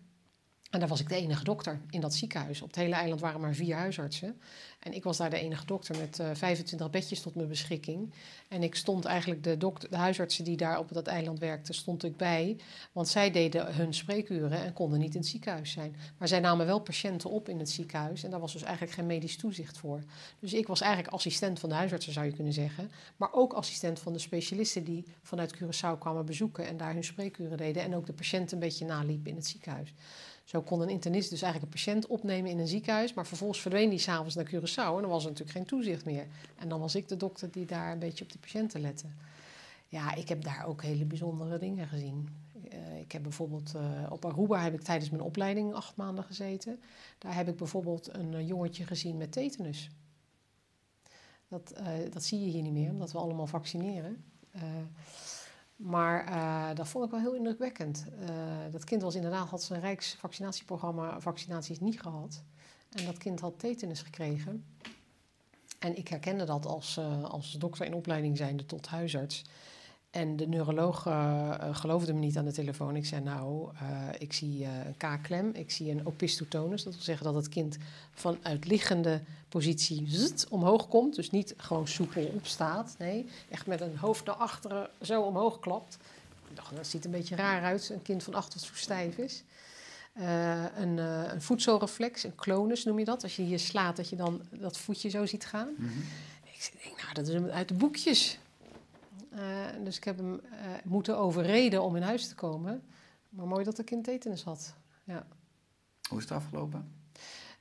En daar was ik de enige dokter in dat ziekenhuis. Op het hele eiland waren maar vier huisartsen. En ik was daar de enige dokter met eh 25 bedjes tot mijn beschikking. En ik stond eigenlijk de, dokter, de huisartsen die daar op dat eiland werkten, stond ik bij. Want zij deden hun spreekuren en konden niet in het ziekenhuis zijn. Maar zij namen wel patiënten op in het ziekenhuis. En daar was dus eigenlijk geen medisch toezicht voor. Dus ik was eigenlijk assistent van de huisartsen, zou je kunnen zeggen. Maar ook assistent van de specialisten die vanuit Curaçao kwamen bezoeken en daar hun spreekuren deden. En ook de patiënt een beetje naliepen in het ziekenhuis. Zo kon een internist dus eigenlijk een patiënt opnemen in een ziekenhuis, maar vervolgens verdween die s'avonds naar Curaçao en dan was er natuurlijk geen toezicht meer. En dan was ik de dokter die daar een beetje op die patiënten lette. Ja, ik heb daar ook hele bijzondere dingen gezien. Eh, ik heb bijvoorbeeld eh, op Aruba heb ik tijdens mijn opleiding acht maanden gezeten. Daar heb ik bijvoorbeeld een eh, jongetje gezien met tetanus. Dat, dat zie je hier niet meer, omdat we allemaal vaccineren. Maar eh, dat vond ik wel heel indrukwekkend. Eh, dat kind was inderdaad, had zijn Rijksvaccinatieprogramma vaccinaties niet gehad. En dat kind had tetanus gekregen. En ik herkende dat als, eh, als dokter in opleiding zijnde tot huisarts. En de neuroloog eh, eh, geloofde me niet aan de telefoon. Ik zei, nou, eh, ik zie eh, een kaakklem, ik zie een opistotonus. Dat wil zeggen dat het kind vanuit liggende positie zzzt, omhoog komt. Dus niet gewoon soepel opstaat. Nee, echt met een hoofd naar achteren zo omhoog klapt. Ik dacht, dat ziet een beetje raar uit, een kind van acht wat zo stijf is. Een, een voedselreflex, een clonus noem je dat. Als je hier slaat, dat je dan dat voetje zo ziet gaan. Ik denk, nou, dat is uit de boekjes. Eh, dus ik heb hem eh, moeten overreden om in huis te komen. Maar mooi dat het kind tetanus had. Ja. Hoe is het afgelopen?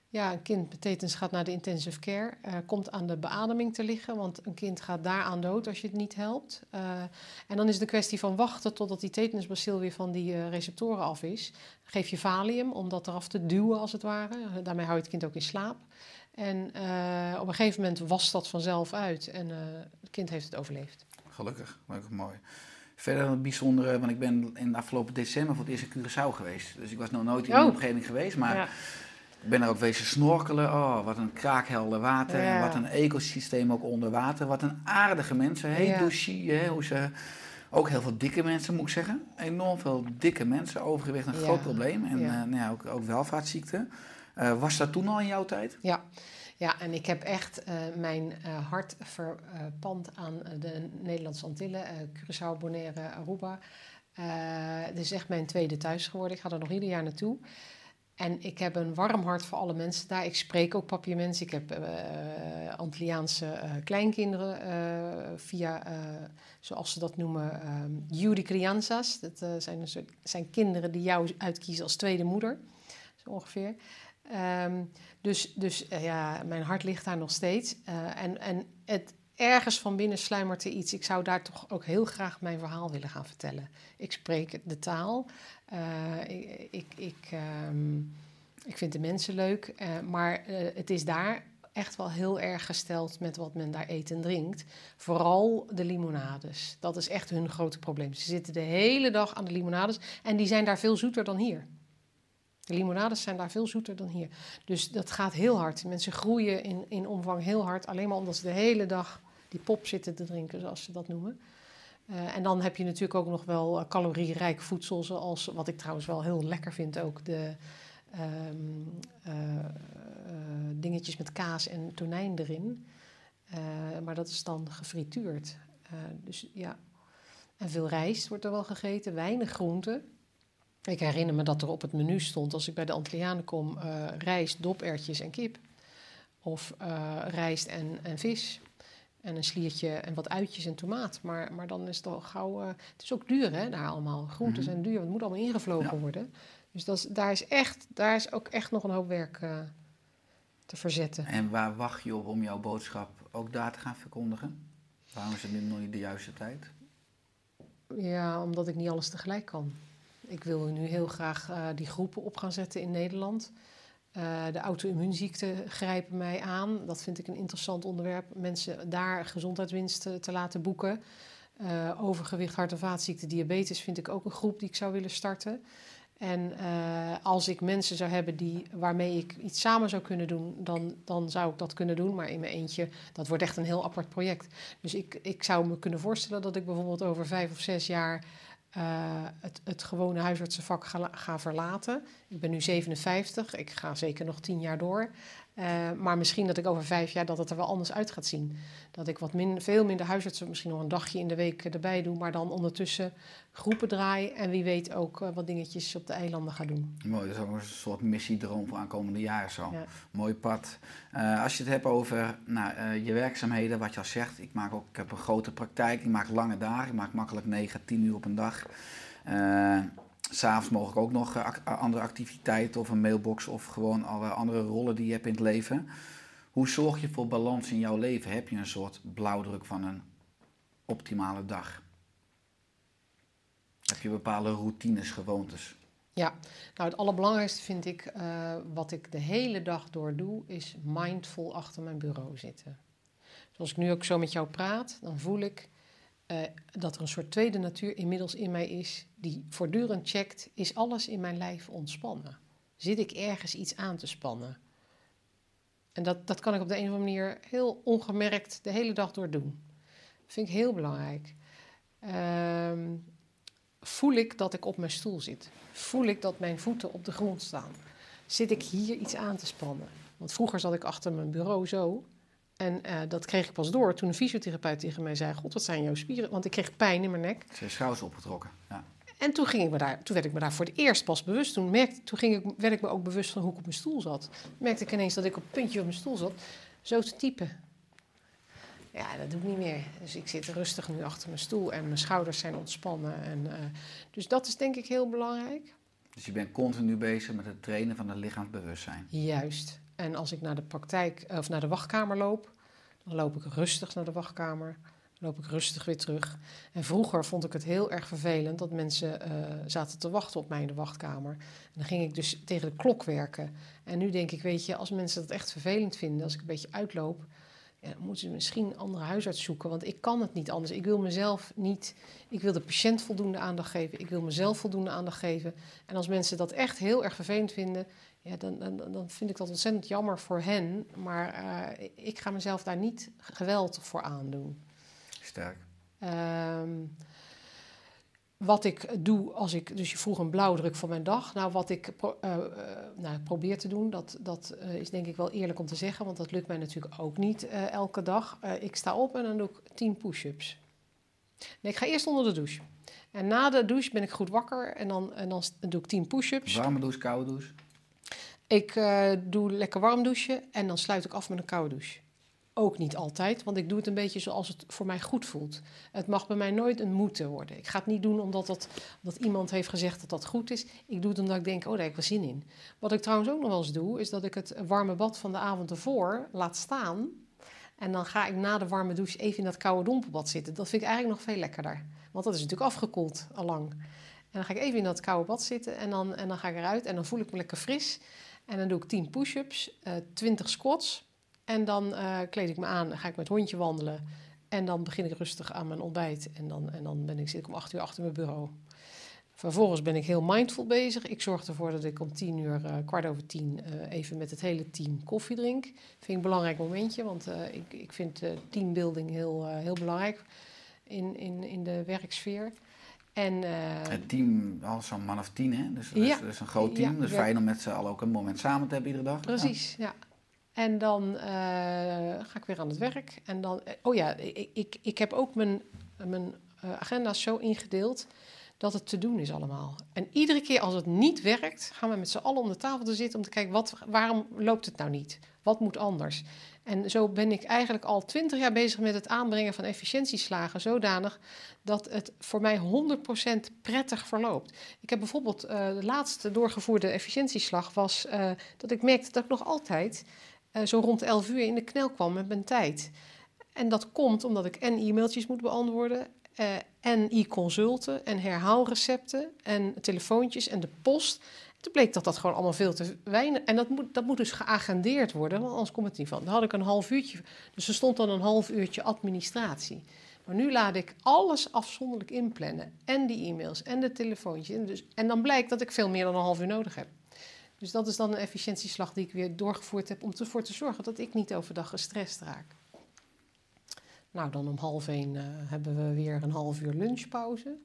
Ja, een kind met tetanus gaat naar de intensive care, eh, komt aan de beademing te liggen, want een kind gaat daaraan dood als je het niet helpt. En dan is de kwestie van wachten totdat die tetanusbacil weer van die receptoren af is. Geef je valium om dat eraf te duwen als het ware. Daarmee hou je het kind ook in slaap. En op een gegeven moment was dat vanzelf uit en het kind heeft het overleefd. Gelukkig, leuk, mooi. Verder een bijzondere, want ik ben in de afgelopen december voor het eerst in Curaçao geweest. Dus ik was nog nooit in Oh. de omgeving geweest, maar Ja. ik ben er ook wezen snorkelen. Oh, wat een kraakhelder water Ja. wat een ecosysteem ook onder water. Wat een aardige mensen, heel Ja. douchie, hè, hoe ze... Ook heel veel dikke mensen, moet ik zeggen. Enorm veel dikke mensen, overgewicht een groot probleem. En Ja. eh, nou ja, ook, ook welvaartsziekten. Eh, was dat toen al in jouw tijd? Ja. Ja, en ik heb echt eh, mijn eh, hart verpand aan eh, de Nederlandse Antillen, Curaçao, Bonaire, Aruba. Het is echt mijn tweede thuis geworden. Ik ga er nog ieder jaar naartoe. En ik heb een warm hart voor alle mensen daar. Ik spreek ook papiermensen. Ik heb eh Antilliaanse kleinkinderen via, zoals ze dat noemen, ehm Judy Crianzas. Dat zijn, soort, zijn kinderen die jou uitkiezen als tweede moeder, zo ongeveer. Ehm, dus dus eh, ja, mijn hart ligt daar nog steeds. Eh, en, en het, ergens van binnen sluimert er iets. Ik zou daar toch ook heel graag mijn verhaal willen gaan vertellen. Ik spreek de taal. Eh, ik, ik, ik, ehm, ik vind de mensen leuk. maar het is daar echt wel heel erg gesteld met wat men daar eet en drinkt. Vooral de limonades. Dat is echt hun grote probleem. Ze zitten de hele dag aan de limonades. En die zijn daar veel zoeter dan hier. De limonades zijn daar veel zoeter dan hier. Dus dat gaat heel hard. Mensen groeien in, in omvang heel hard. Alleen maar omdat ze de hele dag die pop zitten te drinken, zoals ze dat noemen. Eh, en dan heb je natuurlijk ook nog wel eh, calorierijk voedsel, zoals wat ik trouwens wel heel lekker vind ook, de ehm, eh, dingetjes met kaas en tonijn erin. Maar dat is dan gefrituurd. Dus ja, en veel rijst wordt er wel gegeten, weinig groenten. Ik herinner me dat er op het menu stond, als ik bij de Antillianen kom, eh, rijst, dopertjes en kip. Of eh, rijst en, en vis. En een sliertje en wat uitjes en tomaat. Maar, maar dan is het al gauw... eh, het is ook duur, hè, daar allemaal. Groenten Mhm. zijn duur, want het moet allemaal ingevlogen Ja. worden. Dus dat is, daar, is echt, daar is ook echt nog een hoop werk te verzetten. En waar wacht je op om jouw boodschap ook daar te gaan verkondigen? Waarom is het nu nog niet de juiste tijd? Ja, omdat ik niet alles tegelijk kan. Ik wil nu heel graag eh, die groepen op gaan zetten in Nederland. Eh, de auto-immuunziekten grijpen mij aan. Dat vind ik een interessant onderwerp. Mensen daar gezondheidswinst te, te laten boeken. Eh, overgewicht, hart- en vaatziekten, diabetes vind ik ook een groep die ik zou willen starten. En als ik mensen zou hebben die, waarmee ik iets samen zou kunnen doen, dan, dan zou ik dat kunnen doen. Maar in mijn eentje, dat wordt echt een heel apart project. Dus ik, ik zou me kunnen voorstellen dat ik bijvoorbeeld over vijf of zes jaar het, het gewone huisartsenvak ga, ga verlaten. Ik ben nu 57, ik ga zeker nog tien jaar door. Eh, maar misschien dat ik over vijf jaar dat het er wel anders uit gaat zien. Dat ik wat min, veel minder huisartsen, misschien nog een dagje in de week erbij doe, maar dan ondertussen groepen draai en wie weet ook eh, wat dingetjes op de eilanden ga doen. Mooi, dat is ook een soort missiedroom voor aankomende jaren zo. Ja. Mooi pad. Eh, als je het hebt over nou, je werkzaamheden, wat je al zegt. Ik, maak ook, ik heb een grote praktijk, ik maak lange dagen. Ik maak makkelijk 9, 10 uur op een dag. Eh, S'avonds mogelijk ook nog eh, ac- andere activiteiten of een mailbox of gewoon alle andere rollen die je hebt in het leven. Hoe zorg je voor balans in jouw leven? Heb je een soort blauwdruk van een optimale dag? Heb je bepaalde routines, gewoontes? Ja, nou het allerbelangrijkste vind ik, eh, wat ik de hele dag door doe, is mindful achter mijn bureau zitten. Zoals ik nu ook zo met jou praat, dan voel ik eh, dat er een soort tweede natuur inmiddels in mij is, die voortdurend checkt, is alles in mijn lijf ontspannen? Zit ik ergens iets aan te spannen? En dat, dat kan ik op de een of andere manier heel ongemerkt de hele dag door doen. Dat vind ik heel belangrijk. Ehm, voel ik dat ik op mijn stoel zit? Voel ik dat mijn voeten op de grond staan? Zit ik hier iets aan te spannen? Want vroeger zat ik achter mijn bureau zo. En eh, dat kreeg ik pas door toen een fysiotherapeut tegen mij zei: God, wat zijn jouw spieren? Want ik kreeg pijn in mijn nek. Zijn schouders opgetrokken. Ja. En toen, ging ik me daar, toen werd ik me daar voor het eerst pas bewust. Toen, merkte, toen ging ik, werd ik me ook bewust van hoe ik op mijn stoel zat. merkte ik ineens dat ik op het puntje op mijn stoel zat, zo te typen. Ja, dat doe ik niet meer. Dus ik zit rustig nu achter mijn stoel en mijn schouders zijn ontspannen. En, eh, dus dat is denk ik heel belangrijk. Dus je bent continu bezig met het trainen van het lichaamsbewustzijn. Juist. En als ik naar de praktijk eh, of naar de wachtkamer loop, dan loop ik rustig naar de wachtkamer. Dan loop ik rustig weer terug. En vroeger vond ik het heel erg vervelend dat mensen eh, zaten te wachten op mij in de wachtkamer. En dan ging ik dus tegen de klok werken. En nu denk ik, weet je, als mensen dat echt vervelend vinden, als ik een beetje uitloop, dan moeten ze misschien een andere huisarts zoeken. Want ik kan het niet anders. Ik wil mezelf niet. Ik wil de patiënt voldoende aandacht geven. Ik wil mezelf voldoende aandacht geven. En als mensen dat echt heel erg vervelend vinden, ja, dan, dan, dan vind ik dat ontzettend jammer voor hen. Maar eh, ik ga mezelf daar niet geweld voor aandoen. Sterk. Ehm, wat ik doe als ik, dus je vroeg een blauwdruk voor mijn dag. Nou, wat ik pro- eh, eh, nou, probeer te doen, dat, dat is denk ik wel eerlijk om te zeggen, want dat lukt mij natuurlijk ook niet elke dag. Ik sta op en dan doe ik 10 push-ups. Nee, ik ga eerst onder de douche. En na de douche ben ik goed wakker en dan, en dan doe ik 10 push-ups. Warme douche, koude douche? Ik eh, doe lekker warm douchen en dan sluit ik af met een koude douche. Ook niet altijd, want ik doe het een beetje zoals het voor mij goed voelt. Het mag bij mij nooit een moeten worden. Ik ga het niet doen omdat, dat, iemand heeft gezegd dat dat goed is. Ik doe het omdat ik denk, oh, daar heb ik wel zin in. Wat ik trouwens ook nog wel eens doe, is dat ik het warme bad van de avond ervoor laat staan. En dan ga ik na de warme douche even in dat koude dompelbad zitten. Dat vind ik eigenlijk nog veel lekkerder. Want dat is natuurlijk afgekoeld al lang. En dan ga ik even in dat koude bad zitten en dan, en dan ga ik eruit en dan voel ik me lekker fris. En dan doe ik 10 push-ups, eh 20 squats. En dan eh, kleed ik me aan, ga ik met hondje wandelen. En dan begin ik rustig aan mijn ontbijt. En dan, en dan ben ik, zit ik om 8 uur achter mijn bureau. Vervolgens ben ik heel mindful bezig. Ik zorg ervoor dat ik om 10 uur, eh, kwart over 10, eh, even met het hele team koffie drink. Vind ik een belangrijk momentje, want ik, ik vind teambuilding heel, heel belangrijk in, in, in de werksfeer. En, eh, Het team, al zo'n man of tien, hè? Dus dat is, Ja. dat is een groot team. Ja, dus ja. fijn om met z'n allen ook een moment samen te hebben iedere dag. Precies, ja. En dan eh, ga ik weer aan het werk. En dan, eh, oh ja, ik, ik, ik heb ook mijn, mijn agenda's zo ingedeeld dat het te doen is allemaal. En iedere keer als het niet werkt, gaan we met z'n allen om de tafel te zitten om te kijken, wat, waarom loopt het nou niet? Wat moet anders? En zo ben ik eigenlijk al twintig jaar bezig met het aanbrengen van efficiëntieslagen, zodanig dat het voor mij 100% prettig verloopt. Ik heb bijvoorbeeld eh, de laatste doorgevoerde efficiëntieslag was eh, dat ik merkte dat ik nog altijd eh, zo rond 11 uur in de knel kwam met mijn tijd. En dat komt omdat ik en e-mailtjes moet beantwoorden, eh, en e-consulten, en herhaalrecepten, en telefoontjes en de post. Toen bleek dat dat gewoon allemaal veel te weinig... En dat moet, dat moet dus geagendeerd worden, want anders komt het niet van. Dan had ik een half uurtje... Dus er stond dan een half uurtje administratie. Maar nu laat ik alles afzonderlijk inplannen. En die e-mails en de telefoontjes. En, dus, en dan blijkt dat ik veel meer dan een half uur nodig heb. Dus dat is dan een efficiëntieslag die ik weer doorgevoerd heb... om ervoor te zorgen dat ik niet overdag gestrest raak. Nou, dan om half één eh, hebben we weer een half uur lunchpauze.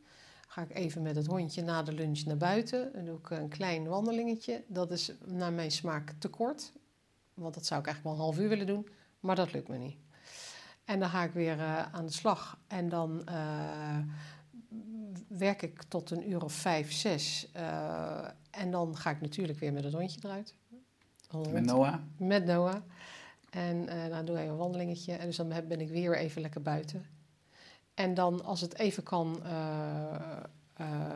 Ga ik even met het hondje na de lunch naar buiten. Dan doe ik een klein wandelingetje. Dat is naar mijn smaak te kort. Want dat zou ik eigenlijk wel een half uur willen doen. Maar dat lukt me niet. En dan ga ik weer eh, aan de slag. En dan eh, werk ik tot een uur of vijf, zes. En dan ga ik natuurlijk weer met het hondje eruit. Met Noah. Met Noah. En eh, dan doe ik een wandelingetje. En dus dan ben ik weer even lekker buiten. En dan, als het even kan, eh, eh,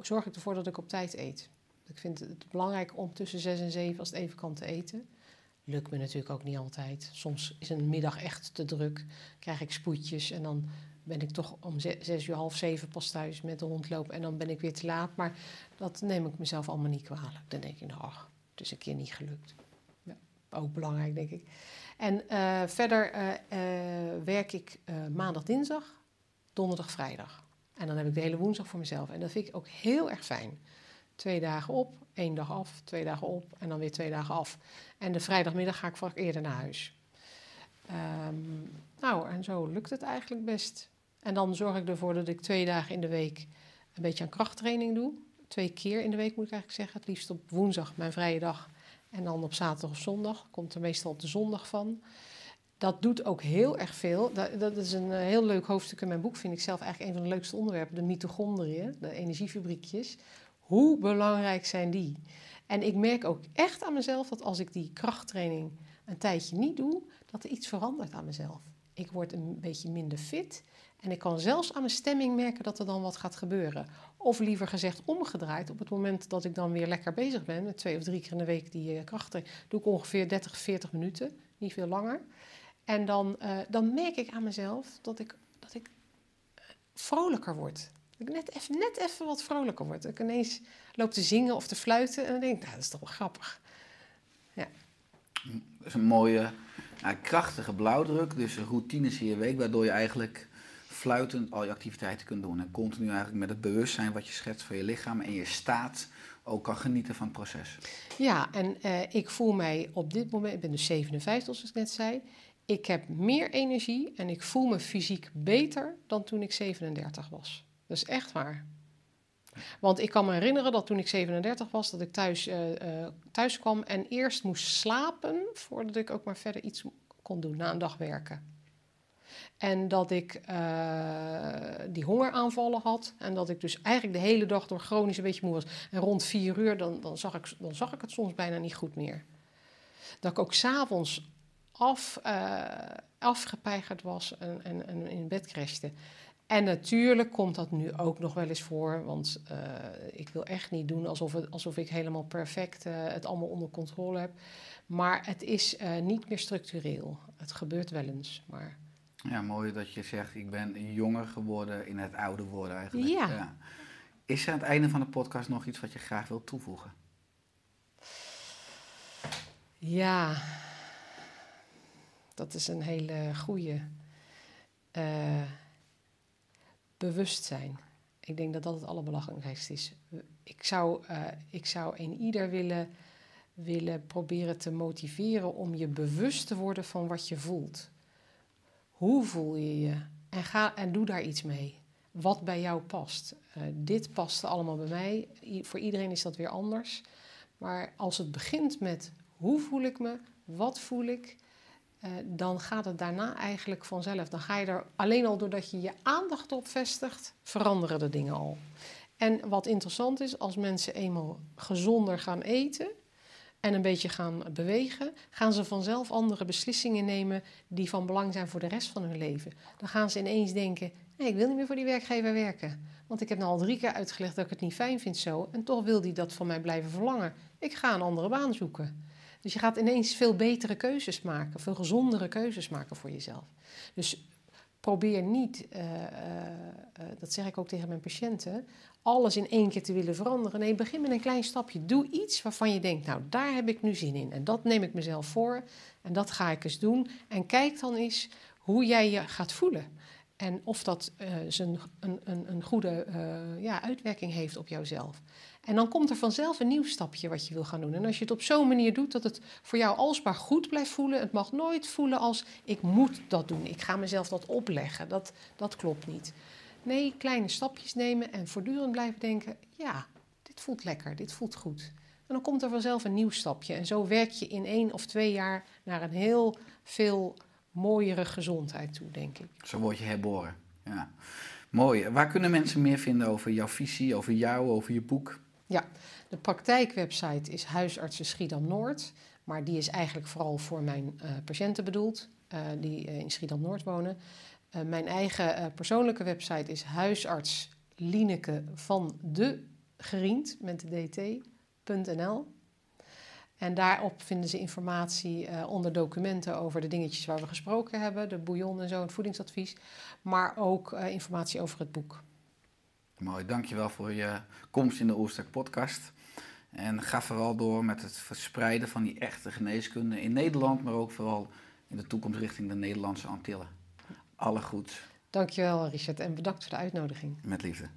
zorg ik ervoor dat ik op tijd eet. Ik vind het belangrijk om tussen zes en zeven, als het even kan, te eten. Lukt me natuurlijk ook niet altijd. Soms is een middag echt te druk. Krijg ik spoedjes en dan ben ik toch om ze- zes uur, half zeven pas thuis met de hond lopen. En dan ben ik weer te laat. Maar dat neem ik mezelf allemaal niet kwalijk. Dan denk ik, nou, ach, het is een keer niet gelukt. Ook belangrijk, denk ik. En eh, verder eh, eh, werk ik maandag, dinsdag, donderdag, vrijdag. En dan heb ik de hele woensdag voor mezelf. En dat vind ik ook heel erg fijn. Twee dagen op, één dag af, twee dagen op en dan weer twee dagen af. En de vrijdagmiddag ga ik vaak eerder naar huis. Ehm, nou, en zo lukt het eigenlijk best. En dan zorg ik ervoor dat ik twee dagen in de week een beetje aan krachttraining doe. Twee keer in de week moet ik eigenlijk zeggen. Het liefst op woensdag, mijn vrije dag. En dan op zaterdag of zondag. Komt er meestal op de zondag van. Dat doet ook heel erg veel. Dat, is een eh, heel leuk hoofdstuk in mijn boek. Vind ik zelf eigenlijk een van de leukste onderwerpen. De mitochondriën, de energiefabriekjes. Hoe belangrijk zijn die? En ik merk ook echt aan mezelf dat als ik die krachttraining een tijdje niet doe, dat er iets verandert aan mezelf. Ik word een beetje minder fit en ik kan zelfs aan mijn stemming merken dat er dan wat gaat gebeuren. Of liever gezegd omgedraaid, op het moment dat ik dan weer lekker bezig ben, met twee of drie keer in de week die uh, krachttraining, doe ik ongeveer 30, 40 minuten, niet veel langer. En dan, uh, dan merk ik aan mezelf dat ik, dat ik uh, vrolijker word. Dat ik net even, net even wat vrolijker word. Dat ik ineens loop te zingen of te fluiten en dan denk ik, nou, dat is toch wel grappig. Ja. Dat is een mooie, krachtige blauwdruk. Dus routines in je week, waardoor je eigenlijk fluitend al je activiteiten kunt doen. En continu eigenlijk met het bewustzijn wat je schetst van je lichaam en je staat ook kan genieten van het proces. Ja, en uh, ik voel mij op dit moment, ik ben dus 57 zoals ik net zei. Ik heb meer energie en ik voel me fysiek beter dan toen ik 37 was. Dat is echt waar. Want ik kan me herinneren dat toen ik 37 was, dat ik thuis, uh, uh, thuis kwam en eerst moest slapen voordat ik ook maar verder iets kon doen na een dag werken. En dat ik eh, die hongeraanvallen had. En dat ik dus eigenlijk de hele dag door chronisch een beetje moe was. En rond vier uur, dan, dan, zag, ik, dan zag ik het soms bijna niet goed meer. Dat ik ook s'avonds af, uh, afgepeigerd was en, en, in bed crashte. En natuurlijk komt dat nu ook nog wel eens voor, want uh, ik wil echt niet doen alsof, het, alsof ik helemaal perfect uh, het allemaal onder controle heb. Maar het is uh, niet meer structureel. Het gebeurt wel eens, maar... Ja, mooi dat je zegt, ik ben jonger geworden in het oude worden eigenlijk. Ja. ja. Is er aan het einde van de podcast nog iets wat je graag wilt toevoegen? Ja, dat is een hele goede. Uh, bewustzijn. Ik denk dat dat het allerbelangrijkste is. Ik zou, uh, ik zou een ieder willen, willen proberen te motiveren om je bewust te worden van wat je voelt. Hoe voel je je? En, ga, en doe daar iets mee. Wat bij jou past. Uh, dit past allemaal bij mij. Voor iedereen is dat weer anders. Maar als het begint met hoe voel ik me? Wat voel ik? Uh, dan gaat het daarna eigenlijk vanzelf. Dan ga je er alleen al doordat je je aandacht op vestigt, veranderen de dingen al. En wat interessant is, als mensen eenmaal gezonder gaan eten en een beetje gaan bewegen, gaan ze vanzelf andere beslissingen nemen die van belang zijn voor de rest van hun leven. Dan gaan ze ineens denken: nee, ik wil niet meer voor die werkgever werken. Want ik heb nou al drie keer uitgelegd dat ik het niet fijn vind zo. En toch wil die dat van mij blijven verlangen. Ik ga een andere baan zoeken. Dus je gaat ineens veel betere keuzes maken, veel gezondere keuzes maken voor jezelf. Dus probeer niet, uh, uh, uh, dat zeg ik ook tegen mijn patiënten, alles in één keer te willen veranderen. Nee, begin met een klein stapje. Doe iets waarvan je denkt, nou daar heb ik nu zin in. En dat neem ik mezelf voor en dat ga ik eens doen. En kijk dan eens hoe jij je gaat voelen. En of dat een, een, een goede ja, uitwerking heeft op jouzelf. En dan komt er vanzelf een nieuw stapje wat je wil gaan doen. En als je het op zo'n manier doet dat het voor jou alsbaar goed blijft voelen, het mag nooit voelen als ik moet dat doen, ik ga mezelf dat opleggen. Dat, dat klopt niet. Nee, kleine stapjes nemen en voortdurend blijven denken, ja, dit voelt lekker, dit voelt goed. En dan komt er vanzelf een nieuw stapje. En zo werk je in één of twee jaar naar een heel veel mooiere gezondheid toe, denk ik. Zo word je herboren. Ja. Mooi. Waar kunnen mensen meer vinden over jouw visie, over jou, over je boek? Ja, de praktijkwebsite is Huisartsen Schiedam Noord. Maar die is eigenlijk vooral voor mijn uh, patiënten bedoeld, uh, die uh, in Schiedam Noord wonen. Mijn eigen persoonlijke website is huisarts van de met dt.nl. En daarop vinden ze informatie onder documenten over de dingetjes waar we gesproken hebben, de bouillon en zo, het voedingsadvies. Maar ook informatie over het boek. Mooi, dankjewel voor je komst in de Oerstek podcast. En ga vooral door met het verspreiden van die echte geneeskunde in Nederland, maar ook vooral in de toekomst richting de Nederlandse Antillen. Alle goed. Dankjewel Richard en bedankt voor de uitnodiging. Met liefde.